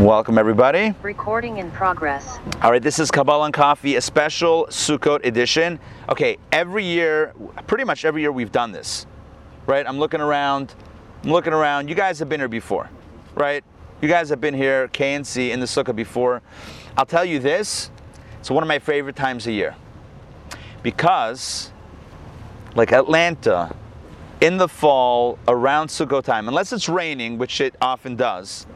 Welcome, everybody. Recording in progress. All right, this is Kabbalah and Coffee, a special Sukkot edition. Okay, every year, pretty much every year, we've done this, right? I'm looking around, I'm looking around. You guys have been here before, right? You guys have been here, KNC, in the Sukkah before. I'll tell you this, it's one of my favorite times of year. Because, like Atlanta, in the fall, around Sukkot time, unless it's raining, which it often does,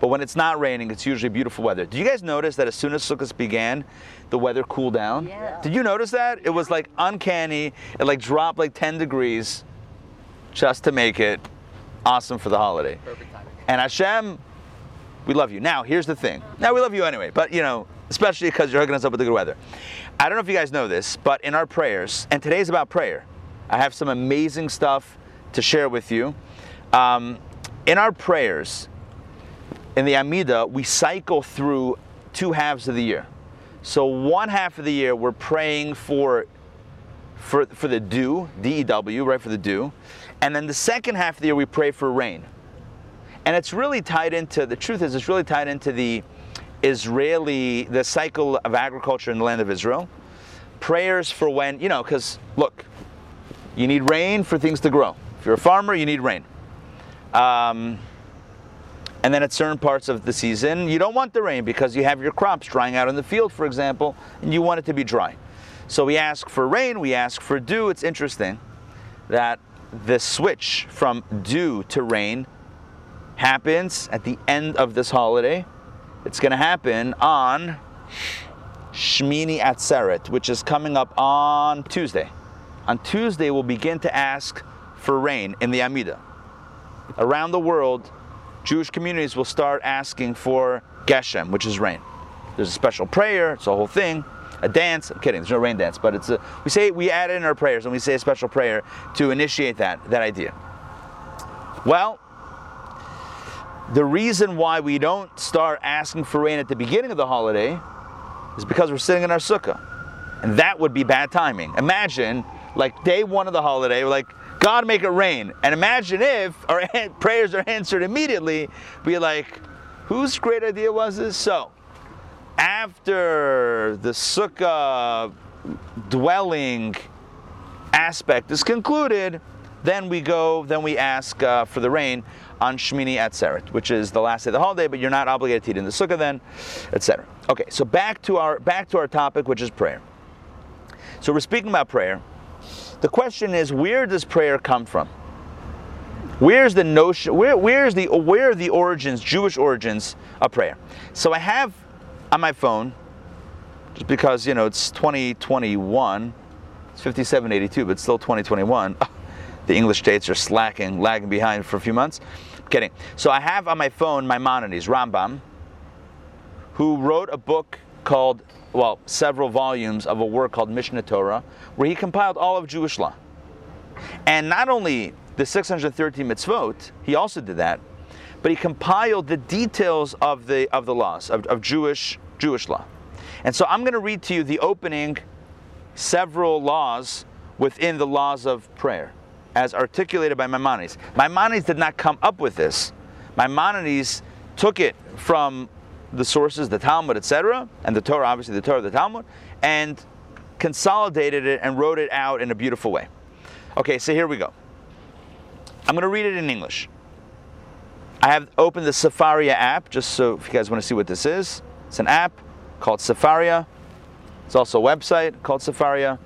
but when it's not raining, it's usually beautiful weather. Did you guys notice that as soon as Sukkot began, the weather cooled down? Yeah. Did you notice that? It was like uncanny. It like dropped like 10 degrees just to make it awesome for the holiday. Perfect timing. And Hashem, we love you. Now, here's the thing. Now, we love you anyway, but you know, especially because you're hooking us up with the good weather. I don't know if you guys know this, but in our prayers, and today's about prayer, I have some amazing stuff to share with you. Um, in our prayers, in the Amida, we cycle through two halves of the year. So one half of the year, we're praying for for, for the dew, D-E-W, right, for the dew. And then the second half of the year, we pray for rain. And it's really tied into, the truth is, it's really tied into the Israeli, the cycle of agriculture in the land of Israel. Prayers for when, you know, because look, you need rain for things to grow. If you're a farmer, you need rain. Um, and then at certain parts of the season, you don't want the rain because you have your crops drying out in the field, for example, and you want it to be dry. So we ask for rain, we ask for dew. It's interesting that the switch from dew to rain happens at the end of this holiday. It's going to happen on Shmini Atzeret, which is coming up on Tuesday. On Tuesday, we'll begin to ask for rain in the Amida. Around the world, Jewish communities will start asking for Geshem, which is rain. There's a special prayer, it's a whole thing, a dance. I'm kidding, there's no rain dance, but it's a, we say we add in our prayers and we say a special prayer to initiate that, that idea. Well, the reason why we don't start asking for rain at the beginning of the holiday is because we're sitting in our sukkah. And that would be bad timing. Imagine, like day one of the holiday, like, God make it rain. And imagine if our prayers are answered immediately, be like, whose great idea was this? So, after the sukkah dwelling aspect is concluded, then we go, then we ask uh, for the rain on Shmini Atzeret, which is the last day of the holiday, but you're not obligated to eat in the sukkah then, etc. Okay, so back to our back to our topic, which is prayer. So we're speaking about prayer. The question is, where does prayer come from? Where's the notion? Where, where's the where are the origins, Jewish origins of prayer? So I have on my phone, just because you know it's 2021, it's 5782, but still 2021. The English states are slacking, lagging behind for a few months. kidding. So I have on my phone Maimonides, Rambam, who wrote a book called well, several volumes of a work called Mishneh Torah, where he compiled all of Jewish law. And not only the 613 mitzvot, he also did that, but he compiled the details of the of the laws of, of Jewish Jewish law. And so I'm going to read to you the opening several laws within the laws of prayer, as articulated by Maimonides. Maimonides did not come up with this. Maimonides took it from the sources, the Talmud, etc., and the Torah, obviously the Torah, the Talmud, and consolidated it and wrote it out in a beautiful way. Okay, so here we go. I'm going to read it in English. I have opened the Sefaria app just so if you guys want to see what this is. It's an app called Sefaria. It's also a website called Sefaria.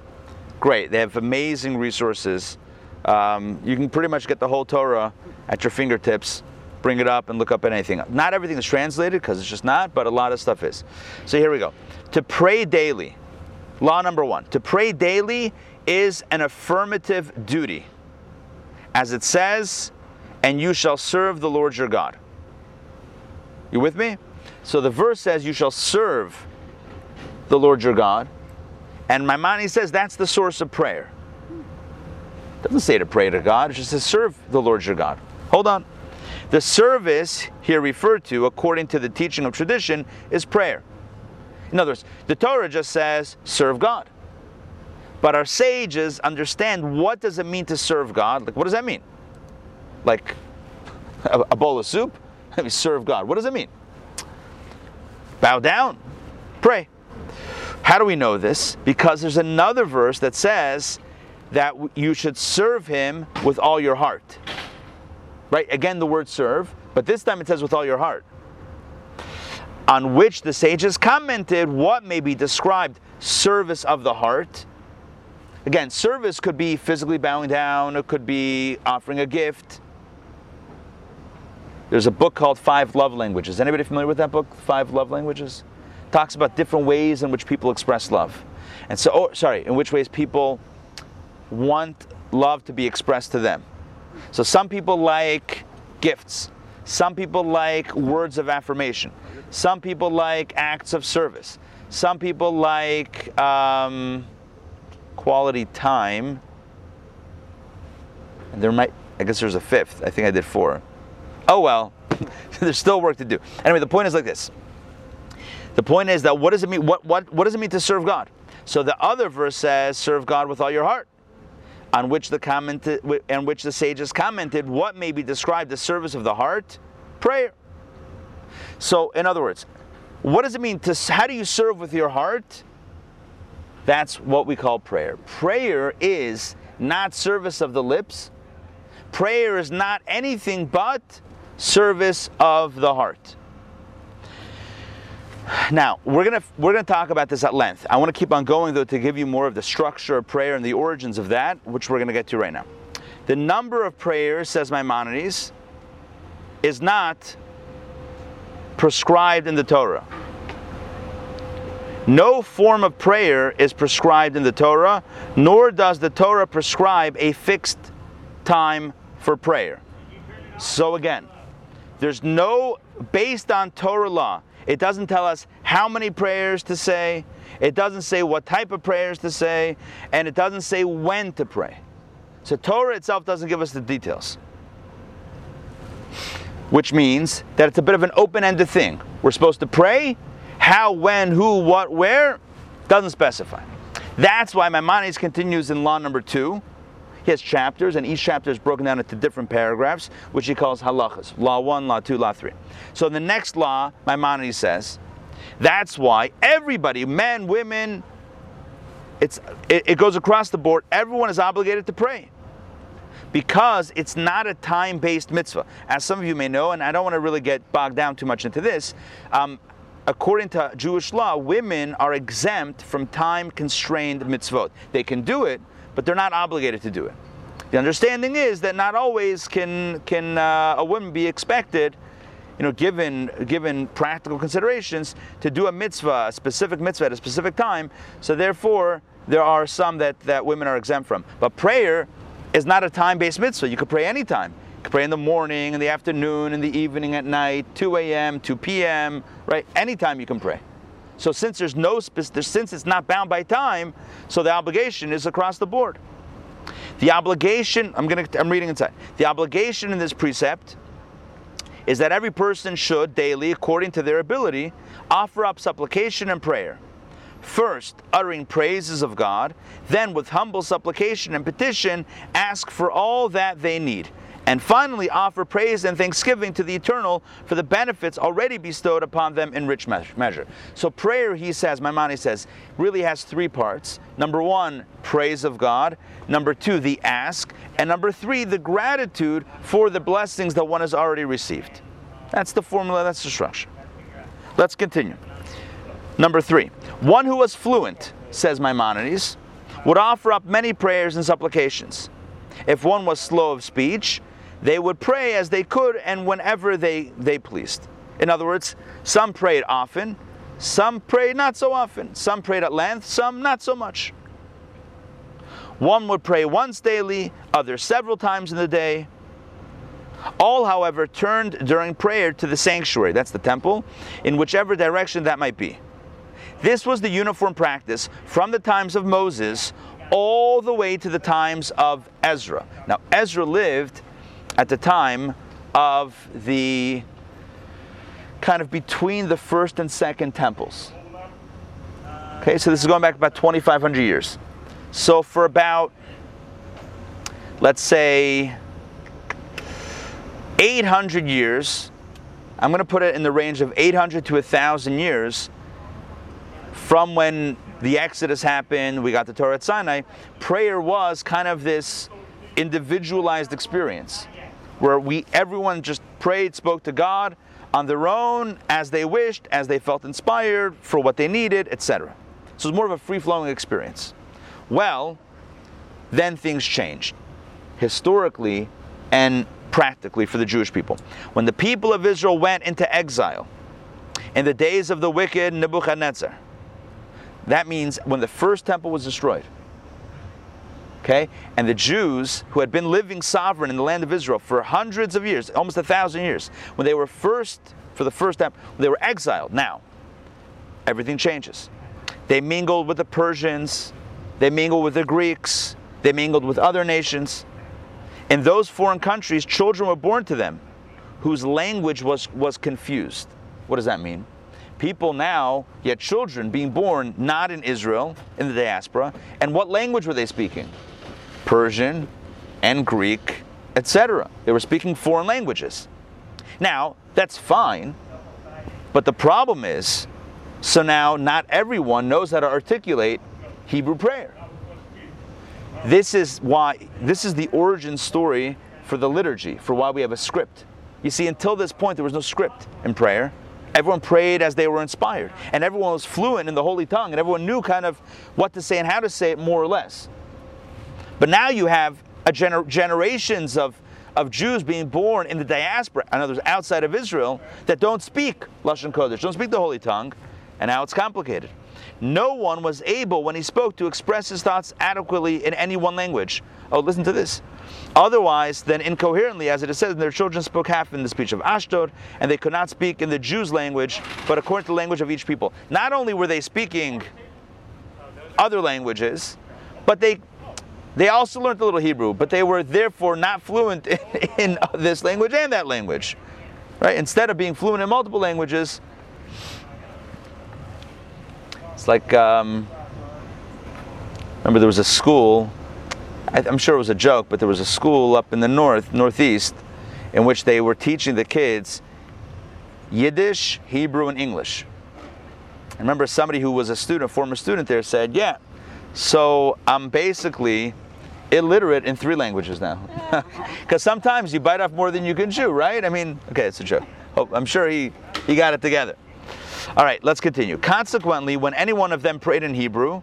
Great, they have amazing resources. Um, you can pretty much get the whole Torah at your fingertips bring it up and look up anything. Not everything is translated because it's just not, but a lot of stuff is. So here we go. To pray daily, law number one, to pray daily is an affirmative duty. As it says, and you shall serve the Lord your God. You with me? So the verse says, you shall serve the Lord your God. And Maimonides says that's the source of prayer. Doesn't say to pray to God, it just says serve the Lord your God. Hold on. The service here referred to, according to the teaching of tradition, is prayer. In other words, the Torah just says, serve God. But our sages understand what does it mean to serve God? Like, what does that mean? Like a, a bowl of soup? serve God. What does it mean? bow down, pray. How do we know this? Because there's another verse that says that you should serve him with all your heart. Right? Again, the word serve, but this time it says with all your heart. On which the sages commented what may be described service of the heart. Again, service could be physically bowing down, it could be offering a gift. There's a book called Five Love Languages. Anybody familiar with that book, Five Love Languages? talks about different ways in which people express love. And so, oh, sorry, in which ways people want love to be expressed to them. So some people like gifts. Some people like words of affirmation. Some people like acts of service. Some people like um, quality time. And there might, I guess there's a fifth. I think I did four. Oh well, there's still work to do. Anyway, the point is like this the point is that what does it mean? What, what, what does it mean to serve God? So the other verse says, serve God with all your heart. On which the commented, and which the sages commented, what may be described as service of the heart? Prayer. So, in other words, what does it mean to? How do you serve with your heart? That's what we call prayer. Prayer is not service of the lips. Prayer is not anything but service of the heart. Now we're gonna we're gonna talk about this at length. I want to keep on going though to give you more of the structure of prayer and the origins of that, which we're gonna get to right now. The number of prayers, says Maimonides, is not prescribed in the Torah. No form of prayer is prescribed in the Torah, nor does the Torah prescribe a fixed time for prayer. So again, there's no, based on Torah law, it doesn't tell us how many prayers to say. It doesn't say what type of prayers to say. And it doesn't say when to pray. So Torah itself doesn't give us the details. Which means that it's a bit of an open ended thing. We're supposed to pray. How, when, who, what, where, doesn't specify. That's why Maimonides continues in law number two he has chapters, and each chapter is broken down into different paragraphs, which he calls halachas. Law 1, Law 2, Law 3. So the next law, Maimonides says, that's why everybody, men, women, it's, it, it goes across the board, everyone is obligated to pray because it's not a time based mitzvah. As some of you may know, and I don't want to really get bogged down too much into this, um, according to Jewish law, women are exempt from time constrained mitzvot. They can do it, but they're not obligated to do it. The understanding is that not always can can uh, a woman be expected, you know, given given practical considerations, to do a mitzvah, a specific mitzvah at a specific time. So therefore, there are some that that women are exempt from. But prayer is not a time-based mitzvah. You could pray anytime. You could pray in the morning, in the afternoon, in the evening, at night, 2 a.m., 2 p.m. Right? Anytime you can pray. So since there's no since it's not bound by time, so the obligation is across the board. The obligation, I'm going to I'm reading inside. The obligation in this precept is that every person should daily according to their ability offer up supplication and prayer. First, uttering praises of God, then with humble supplication and petition ask for all that they need and finally offer praise and thanksgiving to the eternal for the benefits already bestowed upon them in rich measure. So prayer, he says, Maimonides says, really has three parts. Number one, praise of God. Number two, the ask. And number three, the gratitude for the blessings that one has already received. That's the formula, that's the structure. Let's continue. Number three, one who was fluent, says Maimonides, would offer up many prayers and supplications. If one was slow of speech, they would pray as they could and whenever they, they pleased. In other words, some prayed often, some prayed not so often, some prayed at length, some not so much. One would pray once daily, others several times in the day. All, however, turned during prayer to the sanctuary, that's the temple, in whichever direction that might be. This was the uniform practice from the times of Moses all the way to the times of Ezra. Now, Ezra lived at the time of the kind of between the first and second temples. Okay, so this is going back about 2,500 years. So for about, let's say, 800 years, I'm going to put it in the range of 800 to 1,000 years from when the Exodus happened, we got the Torah at Sinai, prayer was kind of this individualized experience where we everyone just prayed, spoke to God on their own as they wished, as they felt inspired for what they needed, etc. So it's more of a free-flowing experience. Well, then things changed historically and practically for the Jewish people. When the people of Israel went into exile in the days of the wicked Nebuchadnezzar, that means when the first temple was destroyed. Okay? And the Jews who had been living sovereign in the land of Israel for hundreds of years, almost a thousand years, when they were first, for the first time, they were exiled. Now, everything changes. They mingled with the Persians, they mingled with the Greeks, they mingled with other nations. In those foreign countries, children were born to them whose language was, was confused. What does that mean? People now, yet children being born not in Israel, in the diaspora, and what language were they speaking? Persian and Greek, etc. They were speaking foreign languages. Now, that's fine, but the problem is so now not everyone knows how to articulate Hebrew prayer. This is why this is the origin story for the liturgy, for why we have a script. You see, until this point there was no script in prayer. Everyone prayed as they were inspired, and everyone was fluent in the holy tongue, and everyone knew kind of what to say and how to say it more or less. But now you have a gener- generations of of Jews being born in the diaspora, in other words, outside of Israel, that don't speak Lashon Kodesh, don't speak the holy tongue, and now it's complicated. No one was able, when he spoke, to express his thoughts adequately in any one language. Oh, listen to this. Otherwise, then incoherently, as it is said, their children spoke half in the speech of Ashdod, and they could not speak in the Jews' language, but according to the language of each people. Not only were they speaking other languages, but they they also learned a little Hebrew, but they were therefore not fluent in, in this language and that language. Right? Instead of being fluent in multiple languages, it's like, um, remember there was a school, I, I'm sure it was a joke, but there was a school up in the north, northeast, in which they were teaching the kids Yiddish, Hebrew, and English. I remember somebody who was a student, a former student there, said, Yeah, so I'm basically illiterate in three languages now. Because sometimes you bite off more than you can chew, right? I mean, okay, it's a joke. I'm sure he, he got it together. All right, let's continue. Consequently, when any one of them prayed in Hebrew,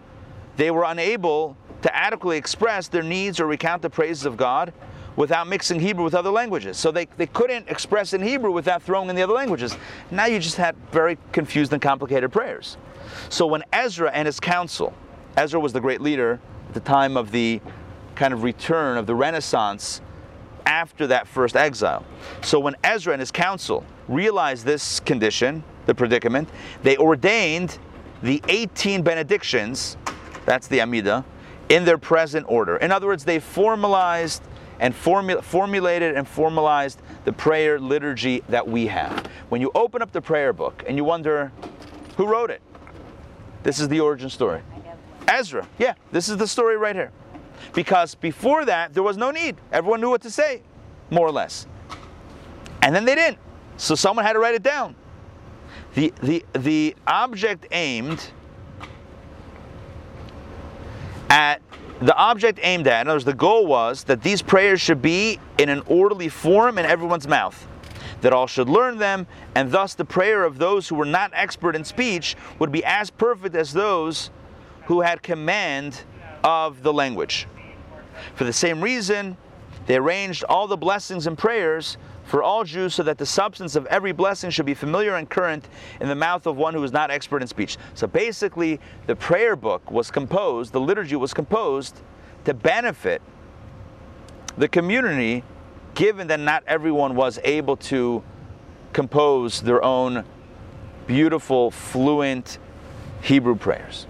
they were unable to adequately express their needs or recount the praises of God without mixing Hebrew with other languages. So they, they couldn't express in Hebrew without throwing in the other languages. Now you just had very confused and complicated prayers. So when Ezra and his council, Ezra was the great leader at the time of the kind of return of the Renaissance after that first exile. So when Ezra and his council realized this condition, the predicament, they ordained the 18 benedictions, that's the Amida, in their present order. In other words, they formalized and formu- formulated and formalized the prayer liturgy that we have. When you open up the prayer book and you wonder, who wrote it? This is the origin story. Ezra. Yeah, this is the story right here. Because before that, there was no need. Everyone knew what to say, more or less. And then they didn't. So someone had to write it down. The, the, the object aimed at the object aimed at, in other words, the goal was that these prayers should be in an orderly form in everyone's mouth, that all should learn them, and thus the prayer of those who were not expert in speech would be as perfect as those who had command of the language. For the same reason, they arranged all the blessings and prayers for all Jews so that the substance of every blessing should be familiar and current in the mouth of one who is not expert in speech. So basically, the prayer book was composed, the liturgy was composed to benefit the community, given that not everyone was able to compose their own beautiful, fluent Hebrew prayers.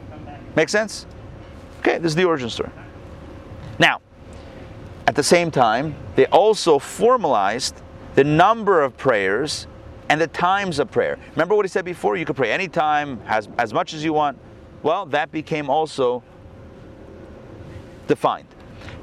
Make sense? Okay, this is the origin story. Now, at the same time, they also formalized the number of prayers and the times of prayer. Remember what he said before? You could pray anytime, as, as much as you want. Well, that became also defined.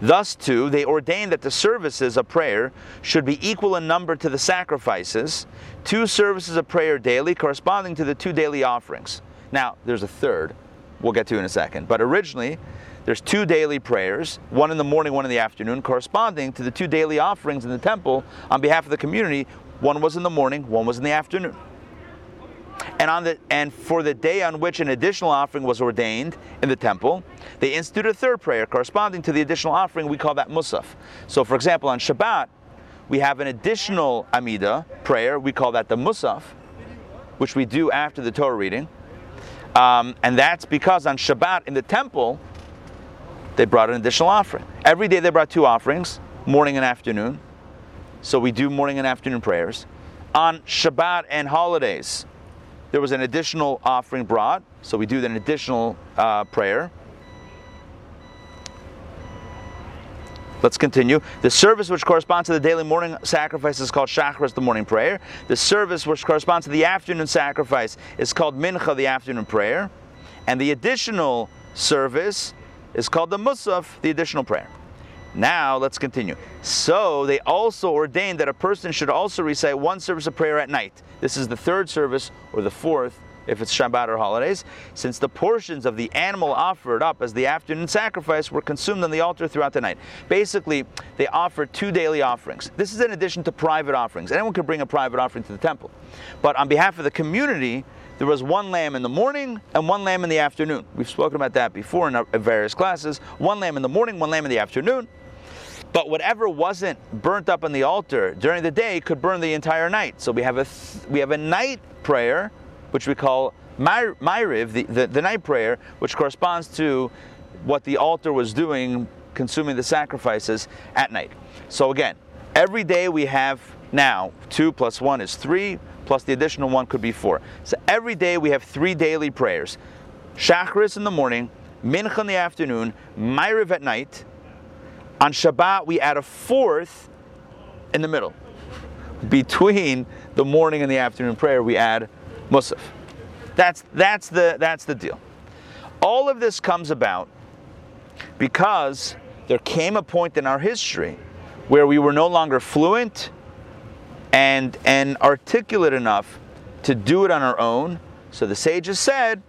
Thus, too, they ordained that the services of prayer should be equal in number to the sacrifices, two services of prayer daily corresponding to the two daily offerings. Now, there's a third, we'll get to in a second, but originally, there's two daily prayers, one in the morning, one in the afternoon, corresponding to the two daily offerings in the temple on behalf of the community. One was in the morning, one was in the afternoon. And on the and for the day on which an additional offering was ordained in the temple, they instituted a third prayer corresponding to the additional offering. We call that musaf. So, for example, on Shabbat, we have an additional Amida prayer. We call that the musaf, which we do after the Torah reading. Um, and that's because on Shabbat in the temple, they brought an additional offering. Every day they brought two offerings, morning and afternoon. So we do morning and afternoon prayers. On Shabbat and holidays, there was an additional offering brought, so we do an additional uh, prayer. Let's continue. The service which corresponds to the daily morning sacrifice is called Shachris, the morning prayer. The service which corresponds to the afternoon sacrifice is called Mincha, the afternoon prayer. And the additional service is called the Musaf, the additional prayer. Now let's continue. So they also ordained that a person should also recite one service of prayer at night. This is the third service or the fourth if it's Shabbat or holidays, since the portions of the animal offered up as the afternoon sacrifice were consumed on the altar throughout the night. Basically, they offered two daily offerings. This is in addition to private offerings. Anyone could bring a private offering to the temple. But on behalf of the community, there was one lamb in the morning and one lamb in the afternoon. We've spoken about that before in various classes. One lamb in the morning, one lamb in the afternoon. But whatever wasn't burnt up on the altar during the day could burn the entire night. So we have a th- we have a night prayer, which we call Maariv, the, the, the night prayer, which corresponds to what the altar was doing, consuming the sacrifices at night. So again, every day we have now two plus one is three, plus the additional one could be four. So every day we have three daily prayers: Shachris in the morning, Mincha in the afternoon, Maariv at night on Shabbat, we add a fourth in the middle. Between the morning and the afternoon prayer, we add Musaf. That's, that's, the, that's the deal. All of this comes about because there came a point in our history where we were no longer fluent and, and articulate enough to do it on our own. So the sages said,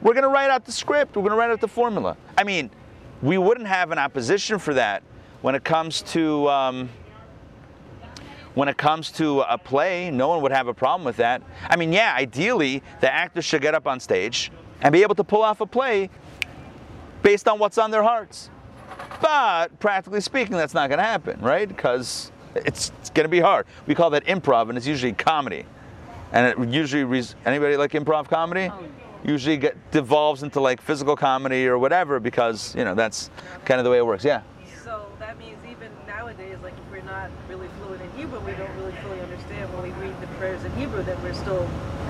we're going to write out the script, we're going to write out the formula. I mean, we wouldn't have an opposition for that when it comes to um, when it comes to a play, no one would have a problem with that. I mean, yeah, ideally the actors should get up on stage and be able to pull off a play based on what's on their hearts. But practically speaking, that's not going to happen, right? Because it's, it's going to be hard. We call that improv, and it's usually comedy. And it usually, anybody like improv comedy? Usually get devolves into like physical comedy or whatever because you know that's kind of the way it works. Yeah So that means even nowadays, like if we're not really Hebrew, we don't really fully understand when we read the prayers in Hebrew that we're still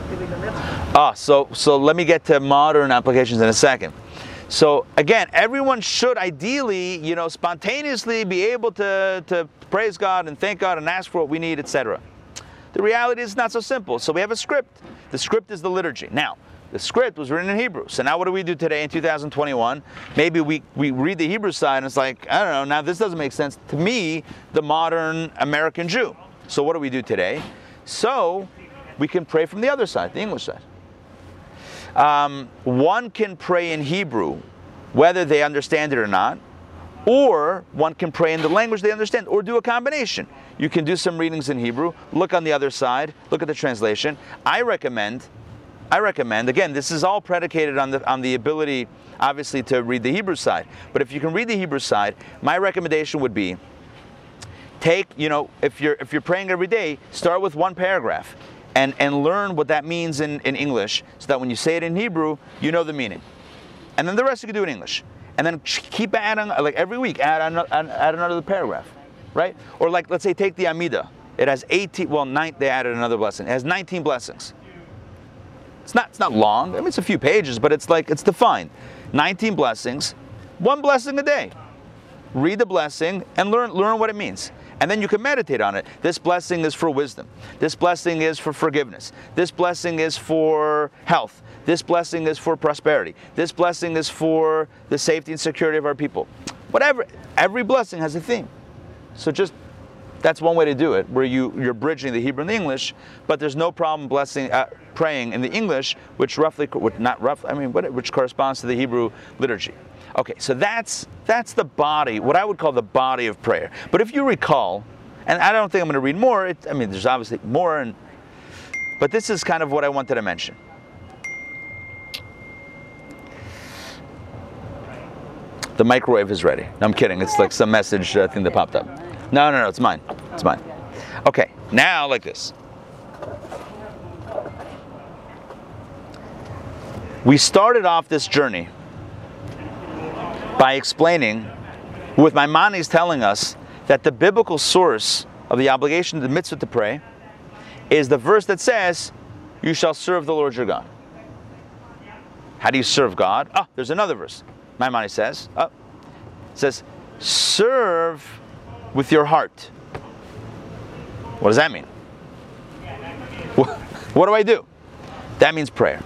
doing the mitzvah. Ah, so so let me get to modern applications in a second. So again, everyone should ideally, you know, spontaneously be able to, to praise God and thank God and ask for what we need, etc. The reality is not so simple. So we have a script. The script is the liturgy. Now, the script was written in Hebrew. So now what do we do today in 2021? Maybe we, we read the Hebrew side and it's like, I don't know, now this doesn't make sense to me, the modern American Jew. So what do we do today? So we can pray from the other side, the English side. Um, one can pray in Hebrew, whether they understand it or not, or one can pray in the language they understand, or do a combination. You can do some readings in Hebrew, look on the other side, look at the translation. I recommend I recommend, again, this is all predicated on the, on the ability, obviously, to read the Hebrew side. But if you can read the Hebrew side, my recommendation would be take, you know, if you're, if you're praying every day, start with one paragraph and, and learn what that means in, in English so that when you say it in Hebrew, you know the meaning. And then the rest you can do in English. And then keep adding, like every week, add, add another paragraph, right? Or like, let's say, take the Amida. It has 18, well, nine, they added another blessing. It has 19 blessings. It's not, it's not long. I mean, it's a few pages, but it's like, it's defined. 19 blessings, one blessing a day. Read the blessing and learn, learn what it means. And then you can meditate on it. This blessing is for wisdom. This blessing is for forgiveness. This blessing is for health. This blessing is for prosperity. This blessing is for the safety and security of our people. whatever. Every blessing has a theme. So just that's one way to do it, where you you're bridging the Hebrew and the English, but there's no problem blessing uh, praying in the English, which roughly, not rough, I mean, which corresponds to the Hebrew liturgy. Okay, so that's that's the body, what I would call the body of prayer. But if you recall, and I don't think I'm going to read more. It, I mean, there's obviously more, and but this is kind of what I wanted to mention. The microwave is ready. No, I'm kidding. It's like some message uh, thing that popped up. No, no, no. It's mine. It's mine. Okay. Now, like this. We started off this journey by explaining, with Maimonides telling us that the biblical source of the obligation, to the mitzvah to pray, is the verse that says, You shall serve the Lord your God. How do you serve God? Oh, there's another verse. Maimonides says, oh, says, serve with your heart. What does that mean? What do I do? That means prayer.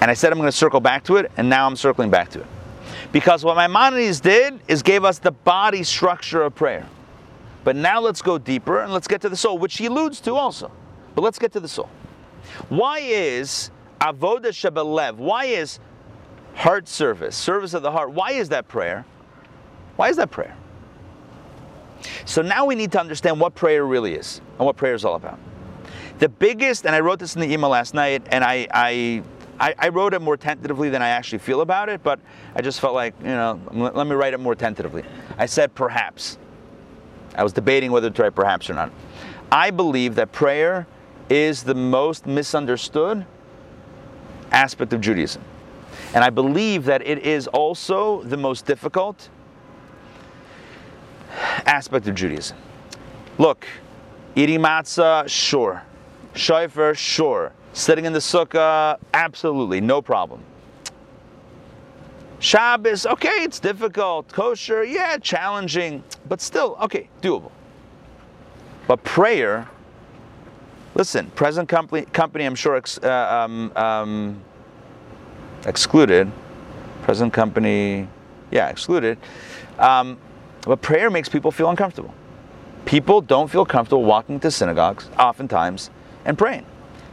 And I said I'm going to circle back to it, and now I'm circling back to it. Because what Maimonides did is gave us the body structure of prayer. But now let's go deeper and let's get to the soul, which he alludes to also. But let's get to the soul. Why is avoda shebelev? Why is heart service, service of the heart? Why is that prayer? Why is that prayer? So now we need to understand what prayer really is and what prayer is all about. The biggest, and I wrote this in the email last night, and I, I I, wrote it more tentatively than I actually feel about it, but I just felt like, you know, let me write it more tentatively. I said perhaps. I was debating whether to write perhaps or not. I believe that prayer is the most misunderstood aspect of Judaism. And I believe that it is also the most difficult aspect of Judaism. Look, eating matzah, sure. Shofar, sure. Sitting in the sukkah, absolutely, no problem. Shabbos, okay, it's difficult. Kosher, yeah, challenging, but still, okay, doable. But prayer, listen, present company, company I'm sure ex, uh, um, um, excluded. Present company, yeah, excluded. Um, but prayer makes people feel uncomfortable. People don't feel comfortable walking to synagogues, oftentimes, and praying.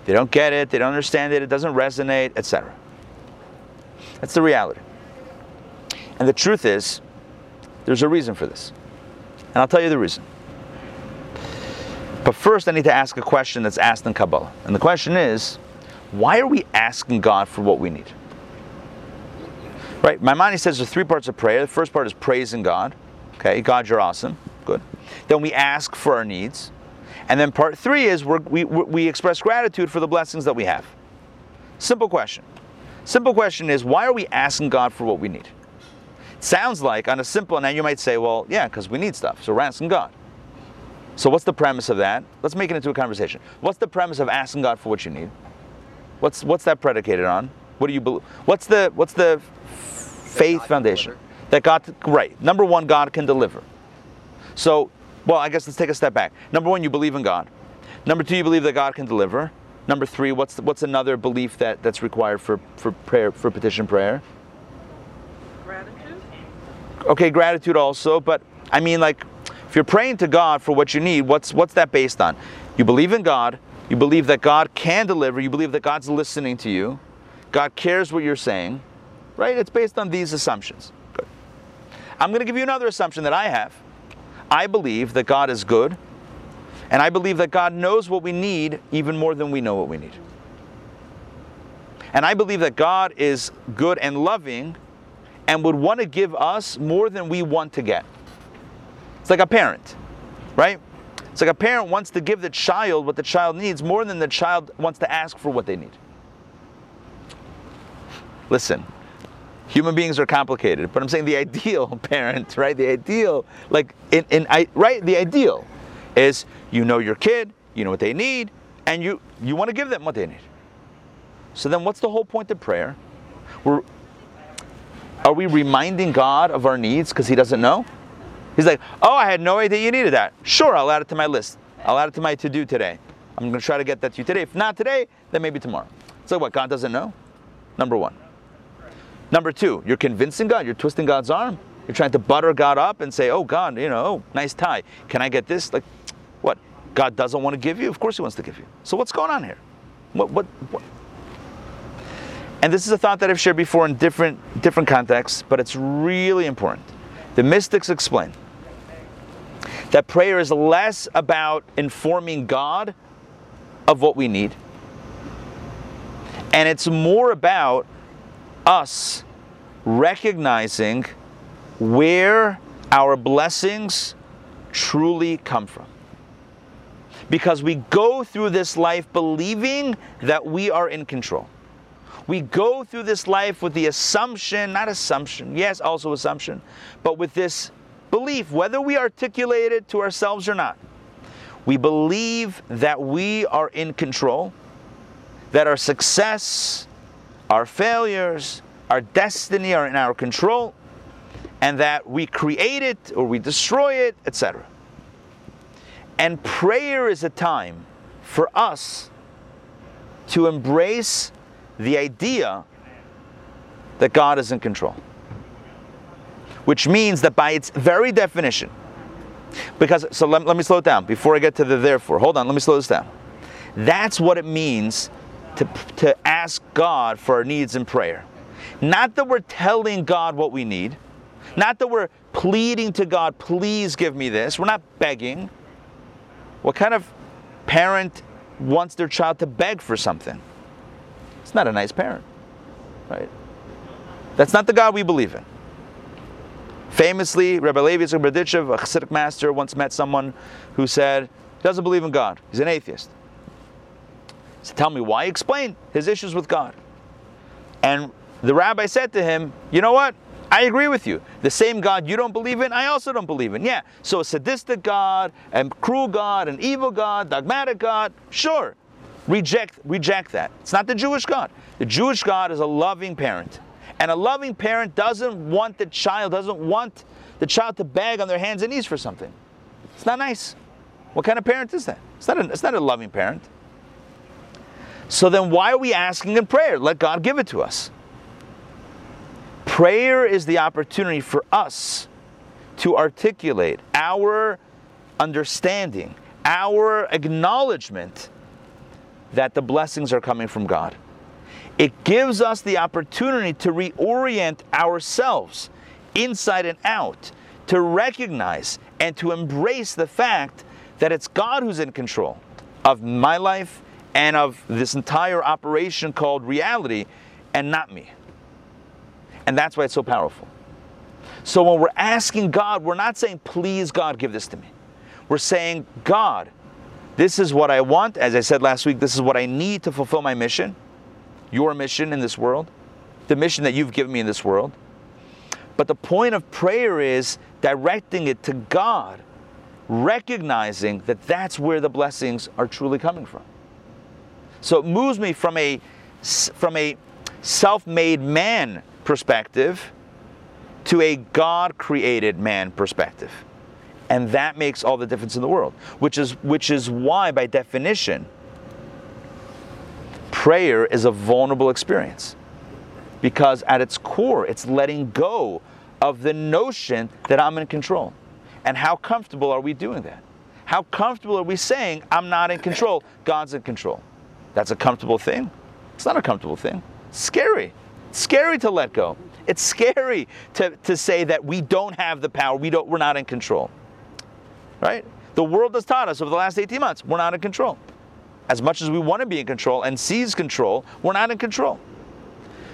They don't get it, they don't understand it, it doesn't resonate, etc. That's the reality. And the truth is, there's a reason for this. And I'll tell you the reason. But first, I need to ask a question that's asked in Kabbalah. And the question is, why are we asking God for what we need? Right? Maimonides says there's three parts of prayer. The first part is praising God. Okay, God, you're awesome. Good. Then we ask for our needs. And then part three is we we, express gratitude for the blessings that we have. Simple question. Simple question is why are we asking God for what we need? Sounds like on a simple, now you might say, well, yeah, because we need stuff, so we're asking God. So what's the premise of that? Let's make it into a conversation. What's the premise of asking God for what you need? What's what's that predicated on? What do you believe? What's the what's the faith foundation? That God right. Number one, God can deliver. So well, I guess let's take a step back. Number one, you believe in God. Number two, you believe that God can deliver. Number three, what's what's another belief that, that's required for, for prayer for petition prayer? Gratitude. Okay, gratitude also, but I mean like if you're praying to God for what you need, what's what's that based on? You believe in God, you believe that God can deliver, you believe that God's listening to you, God cares what you're saying, right? It's based on these assumptions. I'm going to give you another assumption that I have. I believe that God is good, and I believe that God knows what we need even more than we know what we need. And I believe that God is good and loving and would want to give us more than we want to get. It's like a parent, right? It's like a parent wants to give the child what the child needs more than the child wants to ask for what they need. Listen, human beings are complicated but i'm saying the ideal parent right? The ideal like in, in I, right? The ideal is you know your kid you know what they need and you you want to give them what they need. So then what's the whole point of prayer? We're are we reminding god of our needs because he doesn't know? He's like oh i had no idea you needed that. Sure i'll add it to my list. I'll add it to my to-do today. I'm going to try to get that to you today. If not today then maybe tomorrow. So what god doesn't know? Number one Number two, you're convincing God, you're twisting God's arm. You're trying to butter God up and say, "Oh God, you know, oh, nice tie. Can I get this?" Like, what? God doesn't want to give you? Of course He wants to give you. So what's going on here? What? What? what? And this is a thought that I've shared before in different different contexts, but it's really important. The mystics explain that prayer is less about informing God of what we need, and it's more about us recognizing where our blessings truly come from. Because we go through this life believing that we are in control. We go through this life with the assumption, not assumption, yes, also assumption, but with this belief, whether we articulate it to ourselves or not. We believe that we are in control, that our success, our failures, our destiny are in our control, and that we create it or we destroy it, etc. And prayer is a time for us to embrace the idea that God is in control. Which means that by its very definition, because, so let, let me slow it down before I get to the therefore. Hold on, let me slow this down. That's what it means to, to ask God for our needs in prayer. Not that we're telling God what we need, not that we're pleading to God, please give me this. We're not begging. What kind of parent wants their child to beg for something? It's not a nice parent, right? That's not the God we believe in. Famously, Rabbi Levi Berditchev, a Hasidic master, once met someone who said he doesn't believe in God. He's an atheist. Said, Tell me why. Explain his issues with God. And the rabbi said to him, You know what? I agree with you. The same God you don't believe in, I also don't believe in. Yeah. So a sadistic God, and cruel God, an evil God, dogmatic God, sure. Reject reject that. It's not the Jewish God. The Jewish God is a loving parent. And a loving parent doesn't want the child, doesn't want the child to beg on their hands and knees for something. It's not nice. What kind of parent is that? It's not a, it's not a loving parent. So then why are we asking in prayer? Let God give it to us. Prayer is the opportunity for us to articulate our understanding, our acknowledgement that the blessings are coming from God. It gives us the opportunity to reorient ourselves inside and out, to recognize and to embrace the fact that it's God who's in control of my life and of this entire operation called reality and not me. And that's why it's so powerful. So when we're asking God, we're not saying, please, God, give this to me. We're saying, God, this is what I want. As I said last week, this is what I need to fulfill my mission, your mission in this world, the mission that you've given me in this world. But the point of prayer is directing it to God, recognizing that that's where the blessings are truly coming from. So it moves me from a from a self-made man perspective to a God created man perspective. And that makes all the difference in the world, which is, which is why, by definition, prayer is a vulnerable experience. Because at its core, it's letting go of the notion that I'm in control. And how comfortable are we doing that? How comfortable are we saying, I'm not in control, God's in control? That's a comfortable thing? It's not a comfortable thing. It's scary scary to let go. It's scary to, to say that we don't have the power, we don't, we're not in control. Right? The world has taught us over the last 18 months, we're not in control. As much as we want to be in control and seize control, we're not in control.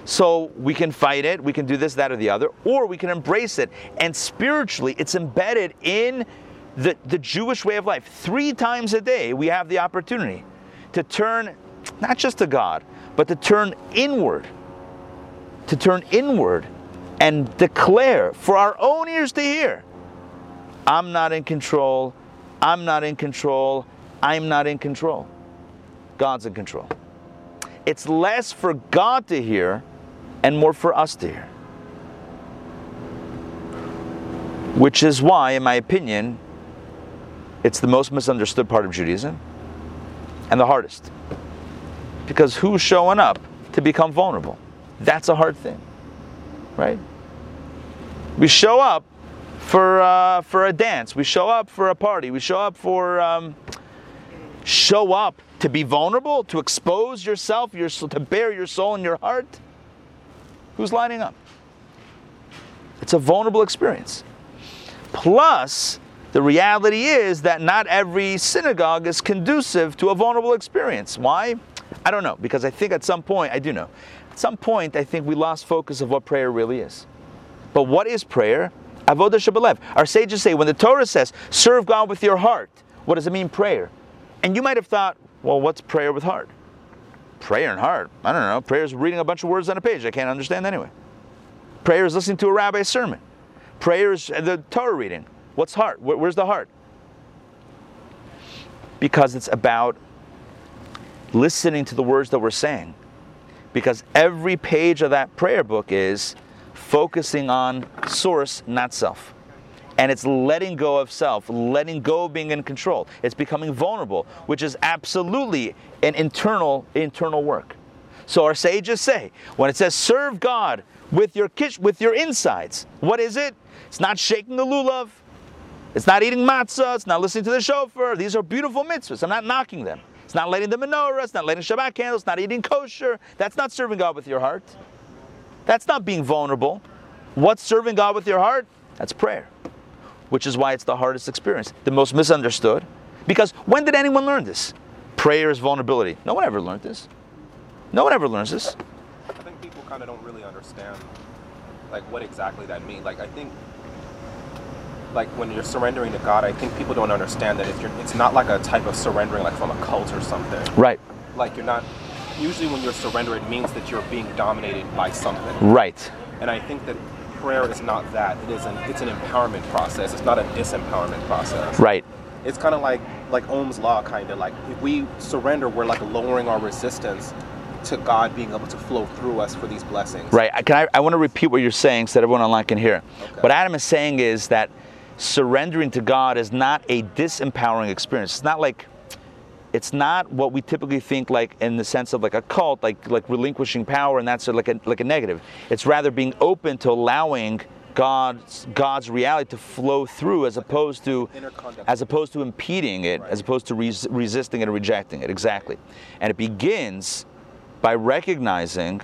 So we can fight it, we can do this, that, or the other, or we can embrace it. And spiritually, it's embedded in the, the Jewish way of life. Three times a day, we have the opportunity to turn not just to God, but to turn inward to turn inward and declare for our own ears to hear I'm not in control, I'm not in control, I'm not in control. God's in control. It's less for God to hear and more for us to hear. Which is why, in my opinion, it's the most misunderstood part of Judaism and the hardest. Because who's showing up to become vulnerable? That's a hard thing, right? We show up for uh, for a dance. We show up for a party. We show up for um, show up to be vulnerable, to expose yourself, your to bare your soul and your heart. Who's lining up? It's a vulnerable experience. Plus, the reality is that not every synagogue is conducive to a vulnerable experience. Why? I don't know, because I think at some point, I do know, at some point, I think we lost focus of what prayer really is. But what is prayer? Avodah Shebalev. Our sages say when the Torah says, serve God with your heart, what does it mean, prayer? And you might have thought, well, what's prayer with heart? Prayer and heart? I don't know. Prayer is reading a bunch of words on a page I can't understand anyway. Prayer is listening to a rabbi's sermon. Prayer is the Torah reading. What's heart? Where's the heart? Because it's about listening to the words that we're saying. Because every page of that prayer book is focusing on source, not self. And it's letting go of self, letting go of being in control. It's becoming vulnerable, which is absolutely an internal internal work. So our sages say, when it says serve God with your kish, with your insides, what is it? It's not shaking the lulav. It's not eating matzah. It's not listening to the shofar. These are beautiful mitzvahs. I'm not knocking them. It's not lighting the menorah. It's not lighting Shabbat candles. It's not eating kosher. That's not serving God with your heart. That's not being vulnerable. What's serving God with your heart? That's prayer, which is why it's the hardest experience, the most misunderstood. Because when did anyone learn this? Prayer is vulnerability. No one ever learned this. No one ever learns this. I think people kind of don't really understand, like what exactly that means. Like I think, like when you're surrendering to God, I think people don't understand that if you're, it's not like a type of surrendering like from a cult or something. Right. Like you're not. Usually, when you're surrendering, it means that you're being dominated by something. Right. And I think that prayer is not that. It is an it's an empowerment process. It's not a disempowerment process. Right. It's kind of like like Ohm's law, kind of like if we surrender, we're like lowering our resistance to God being able to flow through us for these blessings. Right. I, can I, I want to repeat what you're saying so that everyone online can hear. Okay. What Adam is saying is that surrendering to God is not a disempowering experience. It's not like it's not what we typically think like in the sense of like a cult, like like relinquishing power and that's like a like a negative. It's rather being open to allowing God's God's reality to flow through as opposed to as opposed to impeding it, as opposed to res- resisting it and rejecting it. Exactly. And it begins by recognizing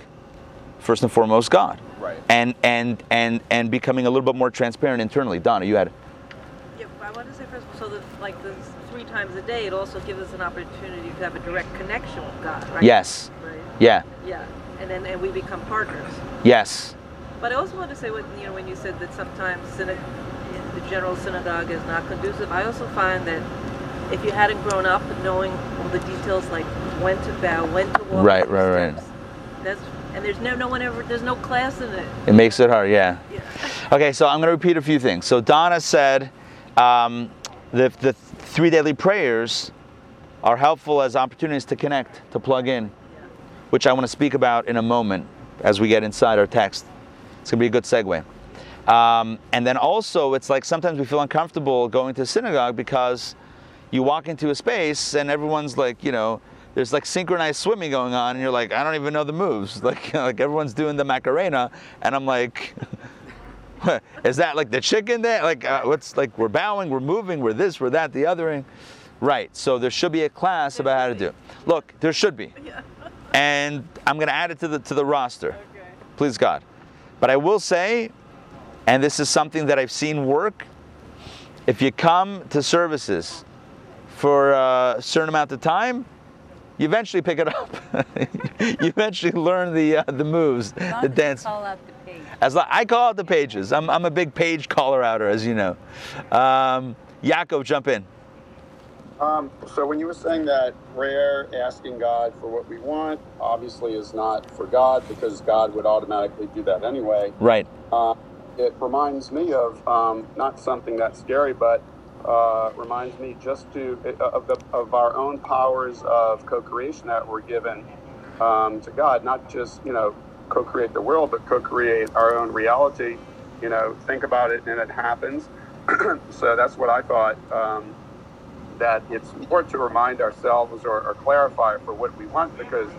first and foremost God. Right. And and and and becoming a little bit more transparent internally. Donna, you had want to say first, so like the three times a day, it also gives us an opportunity to have a direct connection with God, right? Yes. Right. Yeah. Yeah, and then and we become partners. Yes. But I also want to say what you know when you said that sometimes the general synagogue is not conducive. I also find that if you hadn't grown up knowing all the details like when to bow, when to walk, Right, the right, right. That's and there's no no one ever there's no class in it. It makes it hard, yeah. Yeah. Okay, so I'm going to repeat a few things. So Donna said um, the, the three daily prayers are helpful as opportunities to connect, to plug in, which I want to speak about in a moment as we get inside our text. It's going to be a good segue. Um, and then also, it's like sometimes we feel uncomfortable going to synagogue because you walk into a space and everyone's like, you know, there's like synchronized swimming going on, and you're like, I don't even know the moves. Like, like everyone's doing the Macarena, and I'm like, is that like the chicken there? Like, uh, what's like we're bowing, we're moving, we're this, we're that, the other. thing. Right. So there should be a class There about how to do. it. Look, there should be, Yeah. and I'm gonna add it to the to the roster Okay. please God. But I will say, and this is something that I've seen work, if you come to services for a certain amount of time, you eventually pick it up. you eventually learn the uh, the moves, the dance. Call out the page. As I call out the pages. I'm, I'm a big page caller outer, as you know. Um, Yaakov, jump in. Um, so when you were saying that prayer, asking God for what we want, obviously is not for God because God would automatically do that anyway. Right. Uh, it reminds me of um, not something that's scary, but uh, reminds me just to uh, of the of our own powers of co-creation that we're given um, to God. Not just you know co-create the world, but co-create our own reality. You know, think about it and it happens. so that's what I thought. Um, that it's more to remind ourselves or, or clarify for what we want because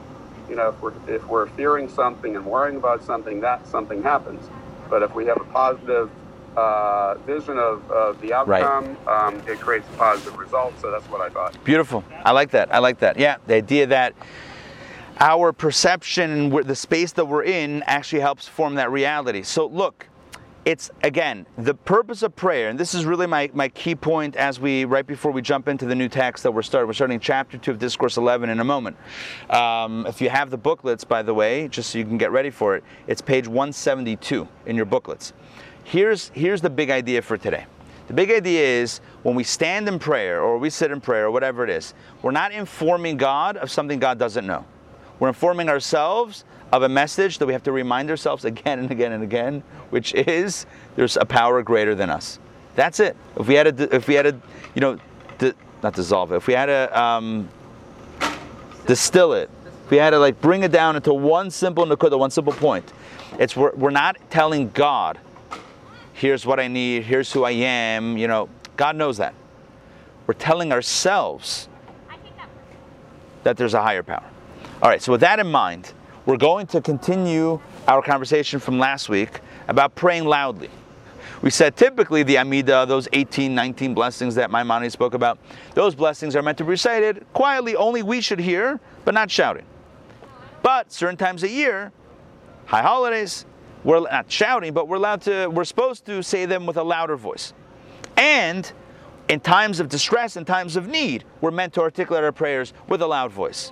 you know if we're if we're fearing something and worrying about something that something happens but if we have a positive uh, vision of, of the Right. outcome, um, it creates a positive result. So that's what I thought. Beautiful. I like that. I like that. Yeah, the idea that our perception and the space that we're in actually helps form that reality. So look, it's again the purpose of prayer, and this is really my, my key point as we right before we jump into the new text that we're starting. We're starting chapter two of Discourse 11 in a moment. Um, if you have the booklets, by the way, just so you can get ready for it, it's page 172 in your booklets. Here's here's the big idea for today. The big idea is when we stand in prayer or we sit in prayer or whatever it is, we're not informing God of something God doesn't know. We're informing ourselves of a message that we have to remind ourselves again and again and again, which is there's a power greater than us. That's it. If we had to, if we had to, you know, di- not dissolve it. If we had to um, distill it, if we had to like bring it down into one simple nakuda, one simple point, it's we're, we're not telling God, here's what I need, here's who I am. You know, God knows that. We're telling ourselves that there's a higher power. All right, so with that in mind, we're going to continue our conversation from last week about praying loudly. We said typically the Amida, those 18, 19 blessings that Maimonides spoke about, those blessings are meant to be recited quietly, only we should hear, but not shouting. But certain times a year, high holidays, we're not shouting, but we're allowed to, we're supposed to say them with a louder voice. And in times of distress, in times of need, we're meant to articulate our prayers with a loud voice.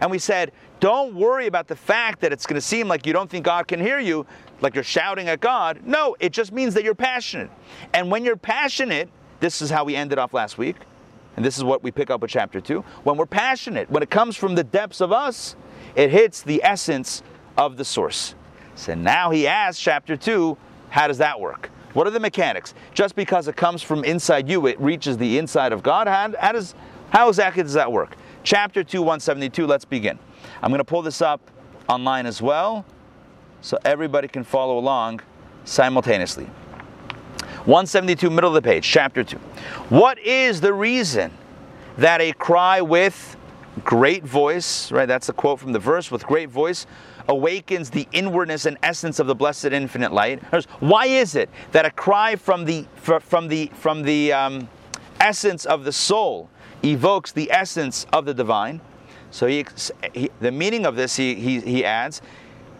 And we said, don't worry about the fact that it's going to seem like you don't think God can hear you, like you're shouting at God. No, it just means that you're passionate. And when you're passionate, this is how we ended off last week, and this is what we pick up with chapter 2. When we're passionate, when it comes from the depths of us, it hits the essence of the source. So now he asks, chapter 2, how does that work? What are the mechanics? Just because it comes from inside you, it reaches the inside of God. How, how does how exactly does that work? Chapter 2, 172, let's begin. I'm going to pull this up online as well so everybody can follow along simultaneously. 172, middle of the page, chapter 2. What is the reason that a cry with great voice, right? That's a quote from the verse, with great voice awakens the inwardness and essence of the blessed infinite light. Why is it that a cry from the from the from the um, essence of the soul evokes the essence of the divine? So he, he the meaning of this he, he he adds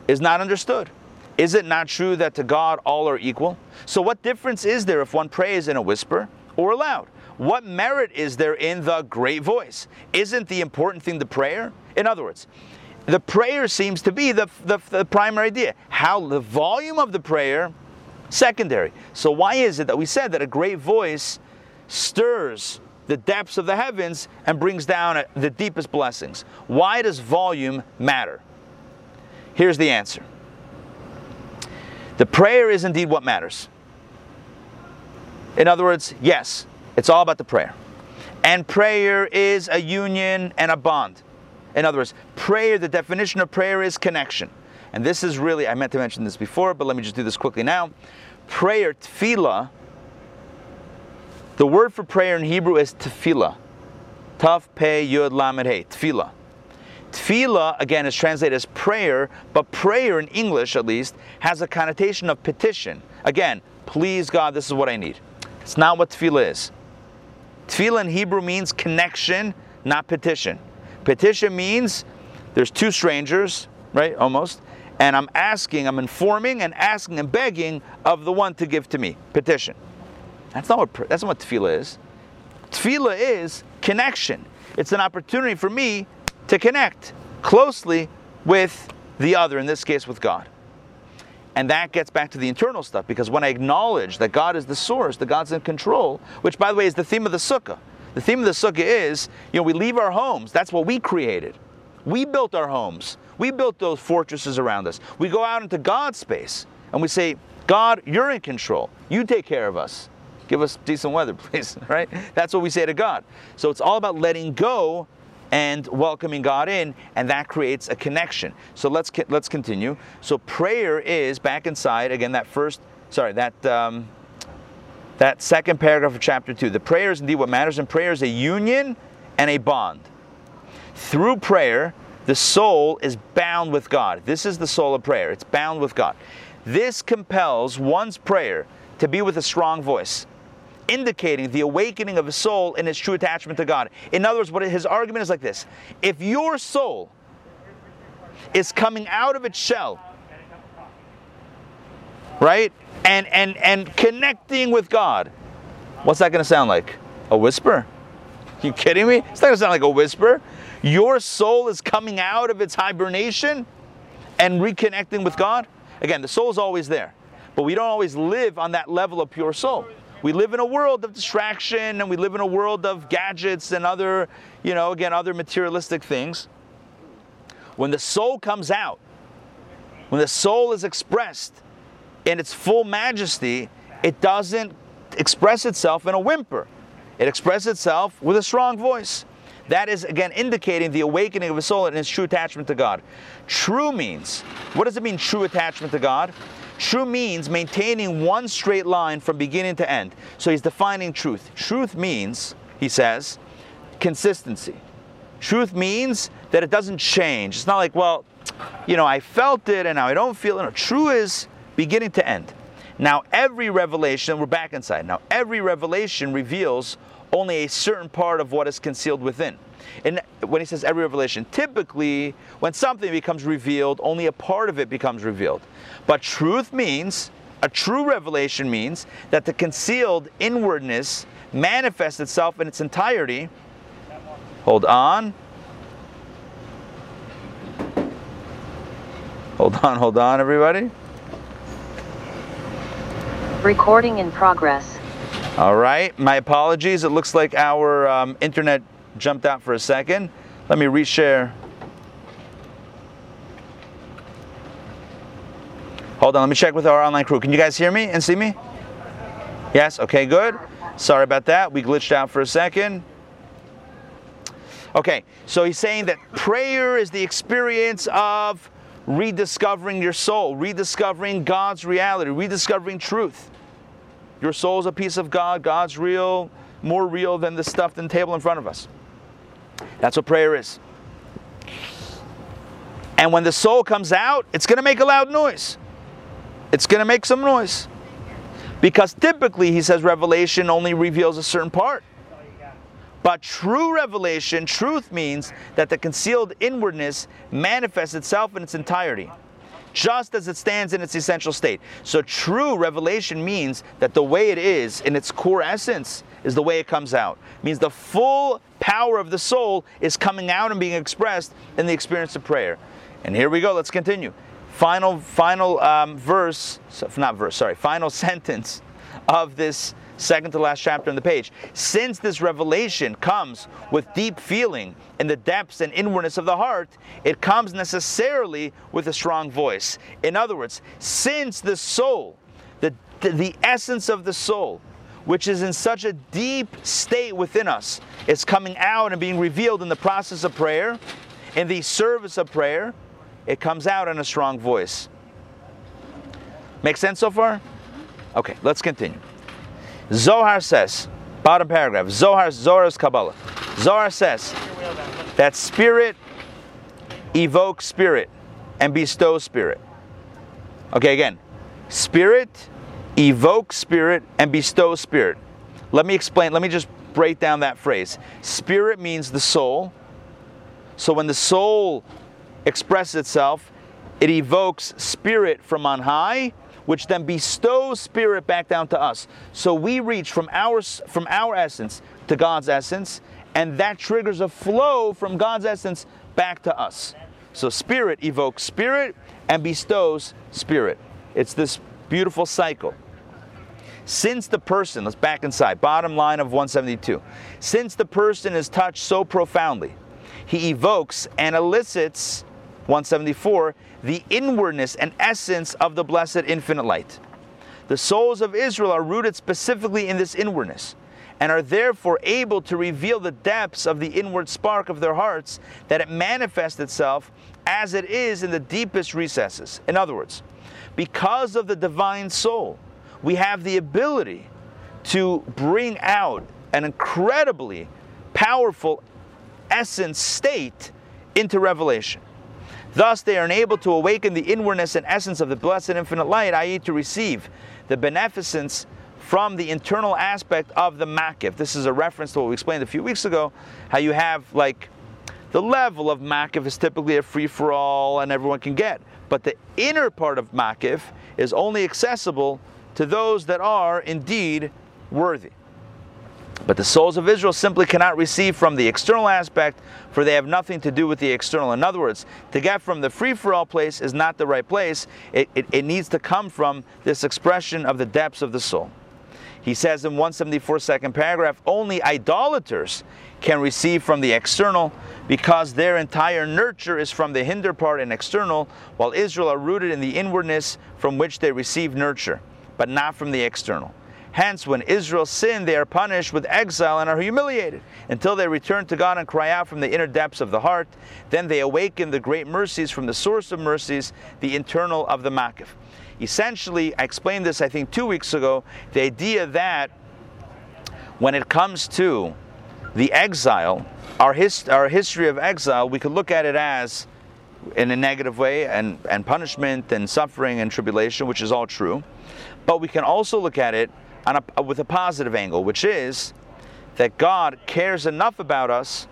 is not understood. Is it not true that to God all are equal? So what difference is there if one prays in a whisper or aloud? What merit is there in the great voice? Isn't the important thing the prayer? In other words, the prayer seems to be the, the, the, primary idea. How the volume of the prayer, secondary. So why is it that we said that a great voice stirs the depths of the heavens and brings down the deepest blessings? Why does volume matter? Here's the answer. The prayer is indeed what matters. In other words, yes, it's all about the prayer. And prayer is a union and a bond. In other words, prayer, the definition of prayer is connection. And this is really, I meant to mention this before, but let me just do this quickly now. Prayer, tefillah, the word for prayer in Hebrew is tefillah. Taf, pe, yud, lamed, Hey, tefillah. Tefillah, again, is translated as prayer, but prayer in English, at least, has a connotation of petition. Again, please God, this is what I need. It's not what tefillah is. Tefillah in Hebrew means connection, not petition. Petition means there's two strangers, right? Almost. And I'm asking, I'm informing and asking and begging of the one to give to me. Petition. That's not what that's not what tefillah is. Tefillah is connection. It's an opportunity for me to connect closely with the other, in this case with God. And that gets back to the internal stuff because when I acknowledge that God is the source, that God's in control, which by the way is the theme of the sukkah. The theme of the sukkah is, you know, we leave our homes. That's what we created. We built our homes. We built those fortresses around us. We go out into God's space and we say, God, you're in control. You take care of us. Give us decent weather, please. Right? That's what we say to God. So it's all about letting go and welcoming God in, and that creates a connection. So let's let's continue. So prayer is back inside again. That first, sorry, that um, that second paragraph of chapter two. The prayer is indeed what matters, and prayer is a union and a bond. Through prayer, the soul is bound with God. This is the soul of prayer. It's bound with God. This compels one's prayer to be with a strong voice, indicating the awakening of a soul in its true attachment to God. In other words, what his argument is like this if your soul is coming out of its shell, right? And and and connecting with God. What's that going to sound like? A whisper? You kidding me? It's not going to sound like a whisper. Your soul is coming out of its hibernation and reconnecting with God. Again, the soul is always there, but we don't always live on that level of pure soul. We live in a world of distraction and we live in a world of gadgets and other, you know, again, other materialistic things. When the soul comes out, when the soul is expressed in its full majesty, it doesn't express itself in a whimper. It expresses itself with a strong voice. That is, again, indicating the awakening of a soul and its true attachment to God. True means, what does it mean, true attachment to God? True means maintaining one straight line from beginning to end. So he's defining truth. Truth means, he says, consistency. Truth means that it doesn't change. It's not like, well, you know, I felt it and now I don't feel it. No, true is beginning to end. Now, every revelation, we're back inside. Now, every revelation reveals only a certain part of what is concealed within. And when he says every revelation, typically when something becomes revealed, only a part of it becomes revealed. But truth means, a true revelation means that the concealed inwardness manifests itself in its entirety. Hold on. Hold on, hold on, everybody. Recording in progress. All right, my apologies. It looks like our um, internet jumped out for a second. Let me reshare. Hold on, let me check with our online crew. Can you guys hear me and see me? Yes, okay, good. Sorry about that. We glitched out for a second. Okay, so he's saying that prayer is the experience of rediscovering your soul, rediscovering God's reality, rediscovering truth. Your soul is a piece of God. God's real, more real than the stuff in table in front of us. That's what prayer is. And when the soul comes out, it's going to make a loud noise. It's going to make some noise. Because typically, he says, revelation only reveals a certain part. But true revelation, truth means that the concealed inwardness manifests itself in its entirety, just as it stands in its essential state. So true revelation means that the way it is in its core essence is the way it comes out. It means the full power of the soul is coming out and being expressed in the experience of prayer. And here we go, let's continue. Final, final um, verse, not verse, sorry, final sentence of this second to last chapter on the page. Since this revelation comes with deep feeling in the depths and inwardness of the heart, it comes necessarily with a strong voice. In other words, since the soul, the, the essence of the soul, which is in such a deep state within us, is coming out and being revealed in the process of prayer, in the service of prayer, it comes out in a strong voice. Make sense so far? Okay, let's continue. Zohar says, bottom paragraph, Zohar, Zohar's Kabbalah. Zohar says that spirit evokes spirit and bestows spirit. Okay, again, spirit evokes spirit and bestows spirit. Let me explain, let me just break down that phrase. Spirit means the soul. So when the soul expresses itself, it evokes spirit from on high which then bestows spirit back down to us. So we reach from our from our essence to God's essence, and that triggers a flow from God's essence back to us. So spirit evokes spirit and bestows spirit. It's this beautiful cycle. Since the person, let's back inside, bottom line of 172. Since the person is touched so profoundly, he evokes and elicits 174 the inwardness and essence of the blessed infinite light. The souls of Israel are rooted specifically in this inwardness and are therefore able to reveal the depths of the inward spark of their hearts that it manifests itself as it is in the deepest recesses. In other words, because of the divine soul, we have the ability to bring out an incredibly powerful essence state into revelation. Thus, they are enabled to awaken the inwardness and essence of the blessed infinite light, i.e., to receive the beneficence from the internal aspect of the makif. This is a reference to what we explained a few weeks ago, how you have like the level of makif is typically a free for all and everyone can get. But the inner part of makif is only accessible to those that are indeed worthy. But the souls of Israel simply cannot receive from the external aspect, for they have nothing to do with the external. In other words, to get from the free for all place is not the right place. It, it, it, needs to come from this expression of the depths of the soul. He says in 174 second paragraph, only idolaters can receive from the external because their entire nurture is from the hinder part and external, while Israel are rooted in the inwardness from which they receive nurture, but not from the external. Hence, when Israel sin, they are punished with exile and are humiliated until they return to God and cry out from the inner depths of the heart. Then they awaken the great mercies from the source of mercies, the internal of the Makif. Essentially, I explained this, I think, two weeks ago the idea that when it comes to the exile, our, his, our history of exile, we could look at it as in a negative way and, and punishment and suffering and tribulation, which is all true. But we can also look at it a, with a positive angle, which is that God cares enough about us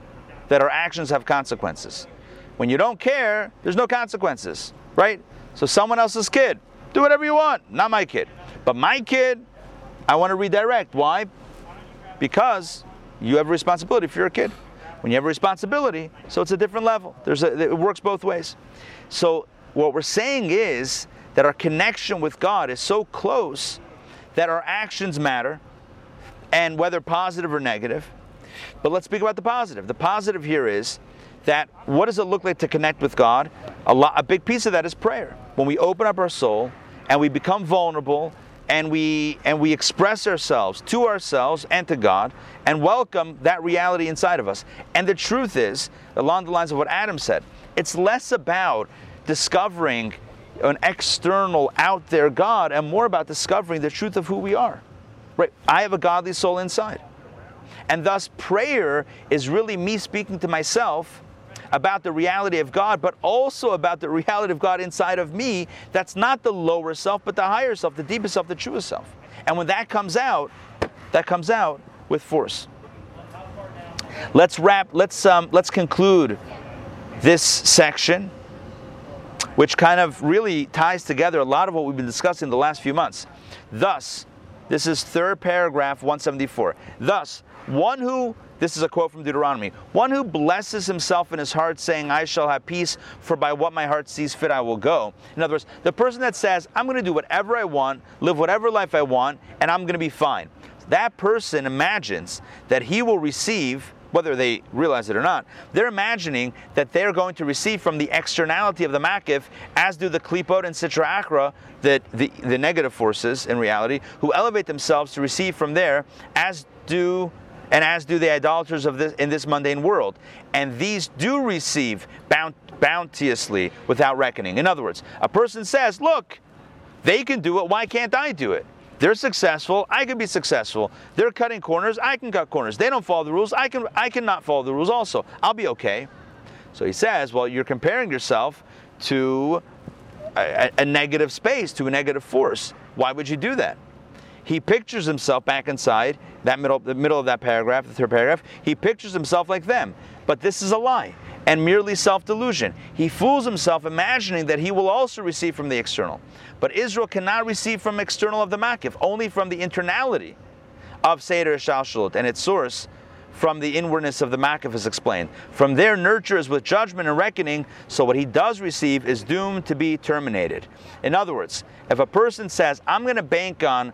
that our actions have consequences. When you don't care, there's no consequences, right? So someone else's kid, do whatever you want, not my kid. But my kid, I want to redirect. Why? Because you have a responsibility if you're a kid. When you have a responsibility, so it's a different level. There's a, it works both ways. So what we're saying is that our connection with God is so close that our actions matter, and whether positive or negative. But let's speak about the positive. The positive here is that what does it look like to connect with God? A, lot, a big piece of that is prayer. When we open up our soul and we become vulnerable and we and we express ourselves to ourselves and to God and welcome that reality inside of us. And the truth is, along the lines of what Adam said, it's less about discovering an external out there God and more about discovering the truth of who we are. Right? I have a godly soul inside. And thus prayer is really me speaking to myself about the reality of God, but also about the reality of God inside of me. That's not the lower self, but the higher self, the deepest self, the truest self. And when that comes out, that comes out with force. Let's wrap. Let's um, let's conclude this section which kind of really ties together a lot of what we've been discussing the last few months. Thus, this is third paragraph 174. Thus, one who this is a quote from Deuteronomy. One who blesses himself in his heart, saying, I shall have peace, for by what my heart sees fit I will go. In other words, the person that says, I'm going to do whatever I want, live whatever life I want, and I'm going to be fine. That person imagines that he will receive whether they realize it or not, they're imagining that they're going to receive from the externality of the makif, as do the klipot and sitra achra, the, the, the negative forces in reality, who elevate themselves to receive from there, as do and as do the idolaters of this in this mundane world. And these do receive bount, bounteously without reckoning. In other words, a person says, Look, they can do it, why can't I do it? They're successful. I can be successful. They're cutting corners. I can cut corners. They don't follow the rules. I can. I cannot follow the rules. Also, I'll be okay. So he says, well, you're comparing yourself to a, a negative space, to a negative force. Why would you do that? He pictures himself back inside that middle, the middle of that paragraph, the third paragraph. He pictures himself like them. But this is a lie and merely self delusion. He fools himself imagining that he will also receive from the external. But Israel cannot receive from external of the Makif, only from the internality of Seder Shalshalut and its source from the inwardness of the Makif is explained. From there nurtures with judgment and reckoning, so what he does receive is doomed to be terminated. In other words, if a person says, I'm going to bank on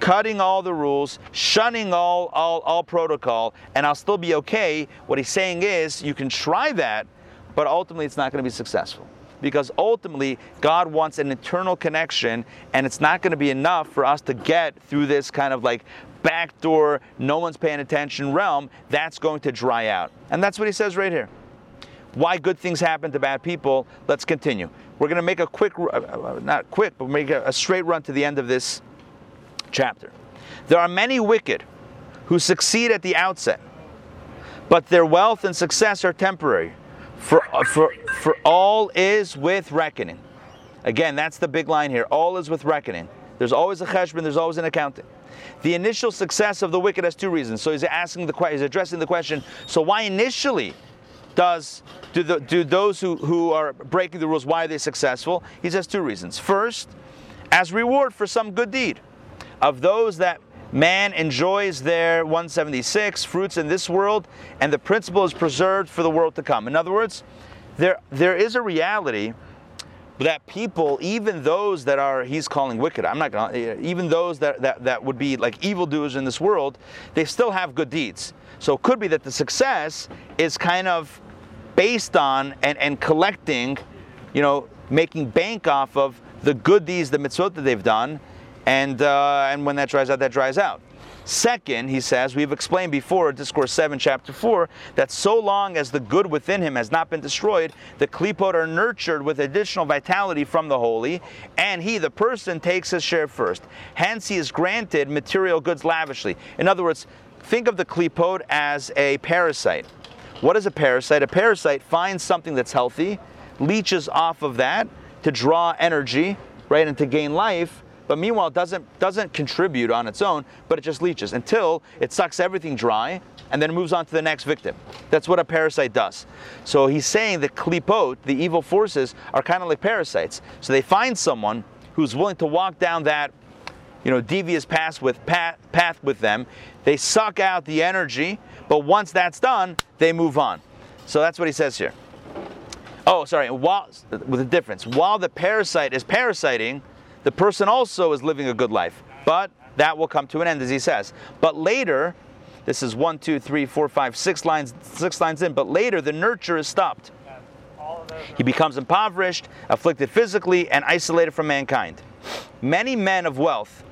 cutting all the rules, shunning all, all, all protocol, and I'll still be okay, what he's saying is you can try that, but ultimately it's not going to be successful because ultimately God wants an internal connection, and it's not going to be enough for us to get through this kind of like backdoor, no one's paying attention realm. That's going to dry out. And that's what he says right here. Why good things happen to bad people. Let's continue. We're going to make a quick, uh, uh, not quick, but make a straight run to the end of this chapter. There are many wicked who succeed at the outset, but their wealth and success are temporary For, uh, for, for all is with reckoning. Again, that's the big line here. All is with reckoning. There's always a cheshbon, there's always an accounting. The initial success of the wicked has two reasons. So he's asking the he's addressing the question. So why initially does do, the, do those who, who are breaking the rules why are they successful? He says two reasons. First, as reward for some good deed, of those that man enjoys their 176 fruits in this world, and the principle is preserved for the world to come. In other words, there there is a reality that people, even those that are he's calling wicked, I'm not gonna eh, even those that, that, that would be like evildoers in this world, they still have good deeds. So it could be that the success is kind of based on and, and collecting, you know, making bank off of the good deeds, the mitzvot that they've done, and uh, and when that dries out, that dries out. Second, he says, we've explained before, Discourse 7, chapter 4, that so long as the good within him has not been destroyed, the klipot are nurtured with additional vitality from the holy, and he, the person, takes his share first. Hence, he is granted material goods lavishly. In other words, think of the klipot as a parasite. What is a parasite? A parasite finds something that's healthy, leeches off of that to draw energy, right, and to gain life, but meanwhile doesn't doesn't contribute on its own, but it just leeches until it sucks everything dry and then moves on to the next victim. That's what a parasite does. So he's saying that klipot, the evil forces, are kind of like parasites. So they find someone who's willing to walk down that, you know, devious path with path, path with them. They suck out the energy, but once that's done, they move on. So that's what he says here. Oh, sorry. While, with a difference, while the parasite is parasiting, the person also is living a good life. But that will come to an end, as he says. But later, this is one, two, three, four, five, six lines, six lines in. But later, the nurture is stopped. He becomes impoverished, afflicted physically, and isolated from mankind. Many men of wealth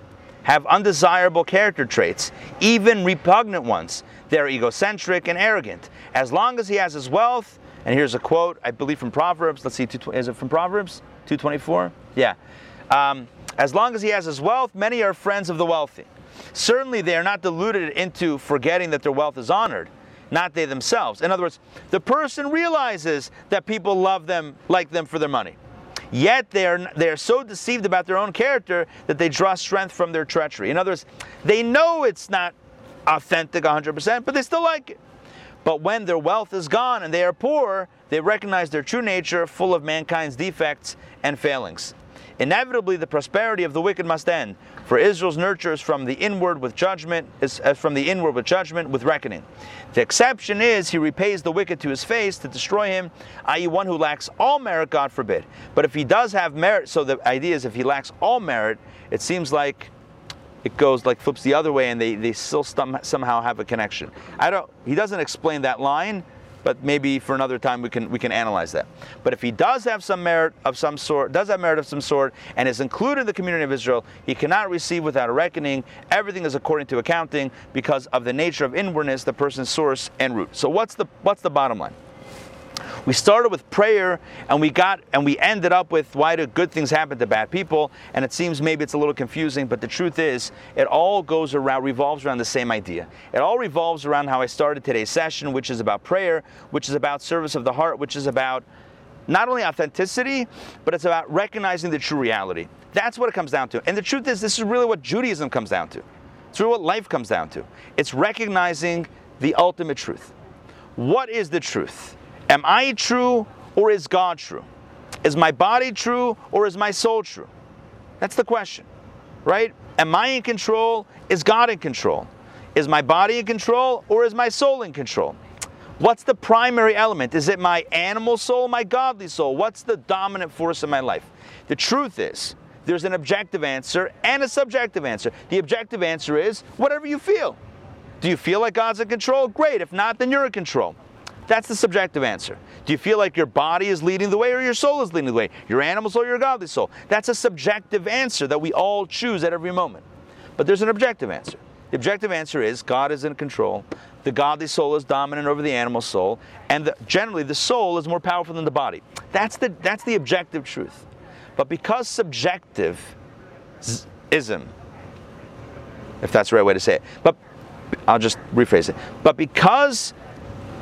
have undesirable character traits, even repugnant ones. They're egocentric and arrogant. As long as he has his wealth, and here's a quote, I believe from Proverbs. Let's see, is it from Proverbs? 224? Yeah. Um, as long as he has his wealth, many are friends of the wealthy. Certainly, they are not deluded into forgetting that their wealth is honored, not they themselves. In other words, the person realizes that people love them, like them for their money. Yet they are, they are so deceived about their own character that they draw strength from their treachery. In other words, they know it's not authentic 100%, but they still like it. But when their wealth is gone and they are poor, they recognize their true nature, full of mankind's defects and failings. Inevitably, the prosperity of the wicked must end, for Israel's nurture is from the inward with judgment, is uh, from the inward with judgment, with reckoning. The exception is he repays the wicked to his face to destroy him, i.e., one who lacks all merit, God forbid. But if he does have merit, so the idea is if he lacks all merit, it seems like it goes like flips the other way, and they, they still somehow have a connection. I don't. He doesn't explain that line, but maybe for another time we can we can analyze that. But if he does have some merit of some sort, does have merit of some sort, and is included in the community of Israel, he cannot receive without a reckoning. Everything is according to accounting because of the nature of inwardness, the person's source and root. So what's the what's the bottom line? We started with prayer and we got and we ended up with why do good things happen to bad people? And it seems maybe it's a little confusing, but the truth is it all goes around revolves around the same idea. It all revolves around how I started today's session, which is about prayer, which is about service of the heart, which is about not only authenticity, but it's about recognizing the true reality. That's what it comes down to. And the truth is, this is really what Judaism comes down to. It's really what life comes down to. It's recognizing the ultimate truth. What is the truth? Am I true or is God true? Is my body true or is my soul true? That's the question, right? Am I in control? Is God in control? Is my body in control or is my soul in control? What's the primary element? Is it my animal soul, my godly soul? What's the dominant force in my life? The truth is, there's an objective answer and a subjective answer. The objective answer is whatever you feel. Do you feel like God's in control? Great. If not, then you're in control. That's the subjective answer. Do you feel like your body is leading the way or your soul is leading the way? Your animal soul or your godly soul? That's a subjective answer that we all choose at every moment. But there's an objective answer. The objective answer is God is in control. The godly soul is dominant over the animal soul, and the, generally the soul is more powerful than the body. That's the that's the objective truth. But because subjective ism, if that's the right way to say it, but I'll just rephrase it. But because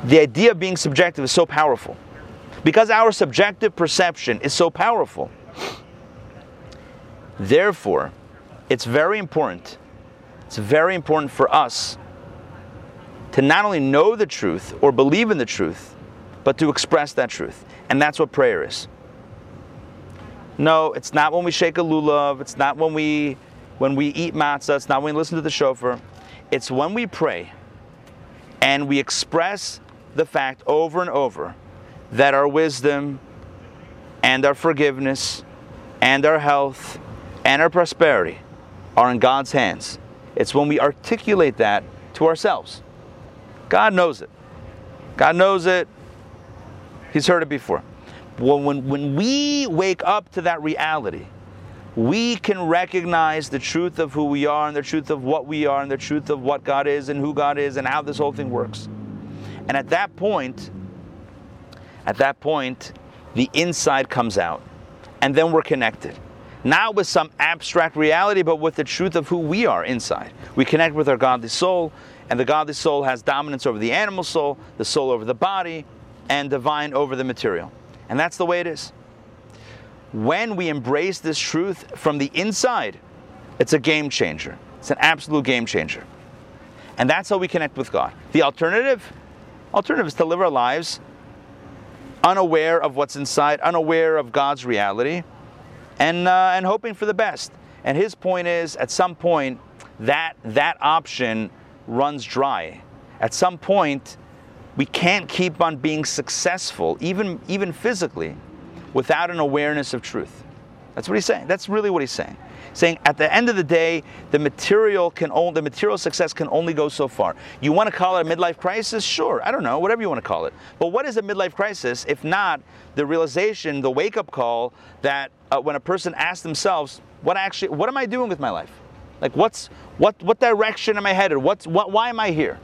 the idea of being subjective is so powerful. Because our subjective perception is so powerful. Therefore, it's very important. It's very important for us to not only know the truth or believe in the truth, but to express that truth. And that's what prayer is. No, it's not when we shake a lulav, it's not when we when we eat matzah, it's not when we listen to the shofar. It's when we pray and we express the fact over and over that our wisdom and our forgiveness and our health and our prosperity are in God's hands. It's when we articulate that to ourselves. God knows it. God knows it. He's heard it before. When, when, when we wake up to that reality, we can recognize the truth of who we are and the truth of what we are and the truth of what God is and who God is and how this whole thing works. And at that point, at that point, the inside comes out. And then we're connected. Not with some abstract reality, but with the truth of who we are inside. We connect with our godly soul, and the godly soul has dominance over the animal soul, the soul over the body, and divine over the material. And that's the way it is. When we embrace this truth from the inside, it's a game changer. It's an absolute game changer. And that's how we connect with God. The alternative, alternative is to live our lives unaware of what's inside, unaware of God's reality, and uh, and hoping for the best. And his point is, at some point, that that option runs dry. At some point, we can't keep on being successful, even even physically, without an awareness of truth. That's what he's saying. That's really what he's saying saying at the end of the day, the material can only, the material success can only go so far. You want to call it a midlife crisis? Sure, I don't know, whatever you want to call it. But what is a midlife crisis if not the realization, the wake-up call that uh, when a person asks themselves, what actually, what am I doing with my life? Like, what's what what direction am I headed? What's what? Why am I here?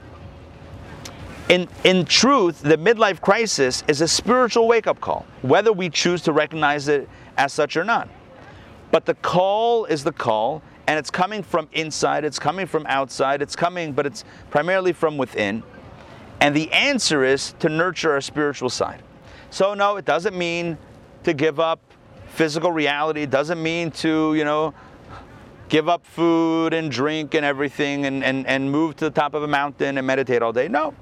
In, in truth, the midlife crisis is a spiritual wake up call, whether we choose to recognize it as such or not. But the call is the call, and it's coming from inside, it's coming from outside, it's coming, but it's primarily from within. And the answer is to nurture our spiritual side. So, no, it doesn't mean to give up physical reality, it doesn't mean to, you know, give up food and drink and everything and, and, and move to the top of a mountain and meditate all day. No.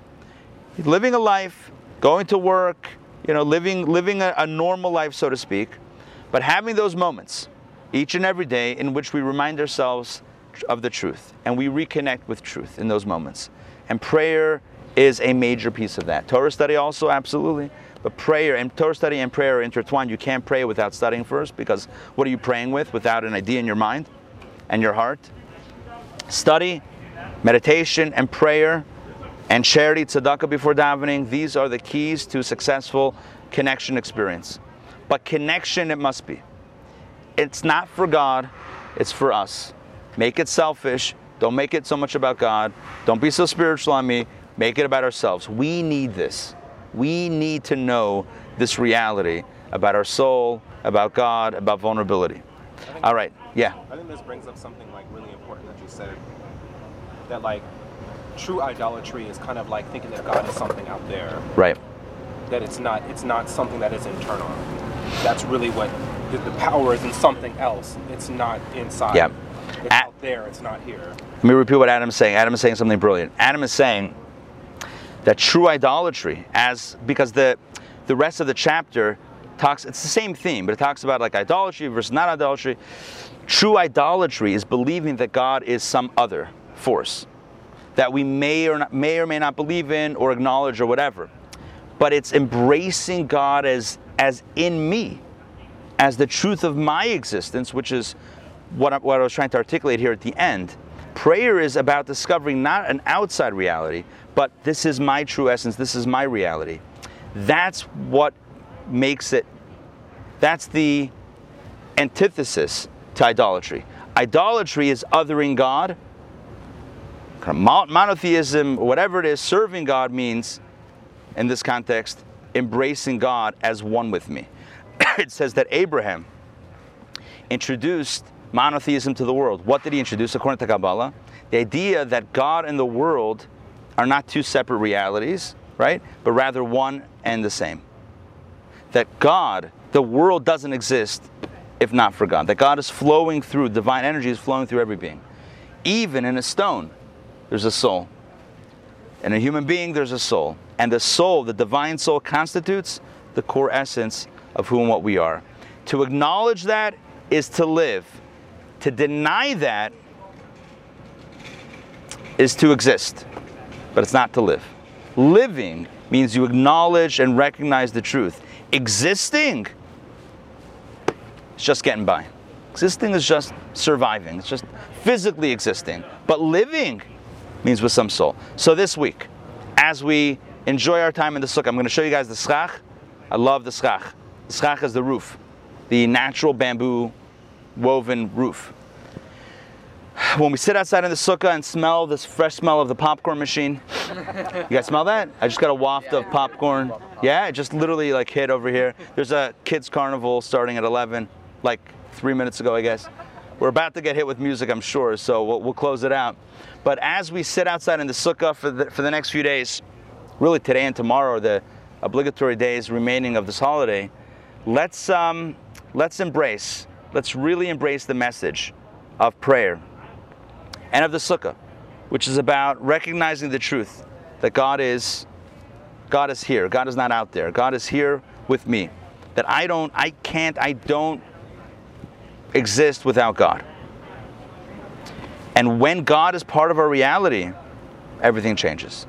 Living a life, going to work, you know, living, living a, a normal life, so to speak, but having those moments each and every day in which we remind ourselves of the truth and we reconnect with truth in those moments. And prayer is a major piece of that. Torah study also, absolutely. But prayer and Torah study and prayer are intertwined. You can't pray without studying first because what are you praying with without an idea in your mind and your heart? Study, meditation, and prayer, and charity, tzedakah before davening, these are the keys to successful connection experience. But connection it must be. It's not for God, it's for us. Make it selfish. Don't make it so much about God. Don't be so spiritual on me. Make it about ourselves. We need this. We need to know this reality about our soul, about God, about vulnerability. All right, yeah. I think this brings up something like really important that you said. That like true idolatry is kind of like thinking that God is something out there. Right. That it's not it's not something that is internal. That's really what the, the power is in something else. It's not inside. Yeah. It's At- out there. It's not here. Let me repeat what Adam is saying. Adam is saying something brilliant. Adam is saying that true idolatry, as because the the rest of the chapter talks, it's the same theme, but it talks about like idolatry versus not idolatry. True idolatry is believing that God is some other force that we may or not, may or may not believe in or acknowledge or whatever. But it's embracing God as as in me, as the truth of my existence, which is what I, what I was trying to articulate here at the end. Prayer is about discovering not an outside reality, but this is my true essence, this is my reality. That's what makes it, that's the antithesis to idolatry. Idolatry is othering God. Monotheism, whatever it is, serving God means, in this context, embracing God as one with me. it says that Abraham introduced monotheism to the world. What did he introduce according to Kabbalah? The idea that God and the world are not two separate realities, right? But rather one and the same. that God, the world doesn't exist if not for God. That God is flowing through, divine energy is flowing through every being. Even in a stone, there's a soul. In a human being, there's a soul. And the soul, the divine soul, constitutes the core essence of who and what we are. To acknowledge that is to live. To deny that is to exist, but it's not to live. Living means you acknowledge and recognize the truth. Existing is just getting by. Existing is just surviving, it's just physically existing. But living means with some soul. So this week, as we enjoy our time in the sukkah, I'm going to show you guys the schach. I love the schach. Schach is the roof, the natural bamboo woven roof. When we sit outside in the sukkah and smell this fresh smell of the popcorn machine, you guys smell that? I just got a waft of popcorn. Yeah, it just literally like hit over here. There's a kids carnival starting at 11, like three minutes ago, I guess. We're about to get hit with music, I'm sure, so we'll, we'll close it out. But as we sit outside in the sukkah for the, for the next few days, really today and tomorrow are the obligatory days remaining of this holiday, let's, um, let's embrace, let's really embrace the message of prayer and of the sukkah, which is about recognizing the truth that God is, God is here. God is not out there. God is here with me. That I don't, I can't, I don't exist without God. And when God is part of our reality, everything changes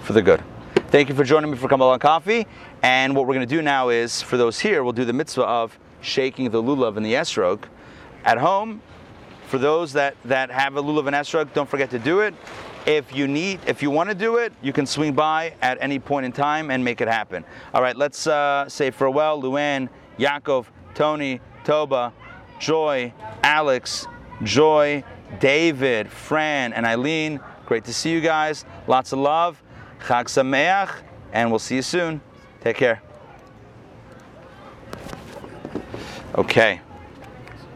for the good. Thank you for joining me for Kabbalah Coffee. And what we're going to do now is, for those here, we'll do the mitzvah of shaking the lulav and the esrog. At home, for those that, that have a lulav and esrog, don't forget to do it. If you need, if you want to do it, you can swing by at any point in time and make it happen. All right, let's uh, say farewell, Luann, Yaakov, Tony, Toba, Joy, Alex, Joy, David, Fran, and Eileen. Great to see you guys. Lots of love. Chag Sameach, and we'll see you soon. Take care. Okay.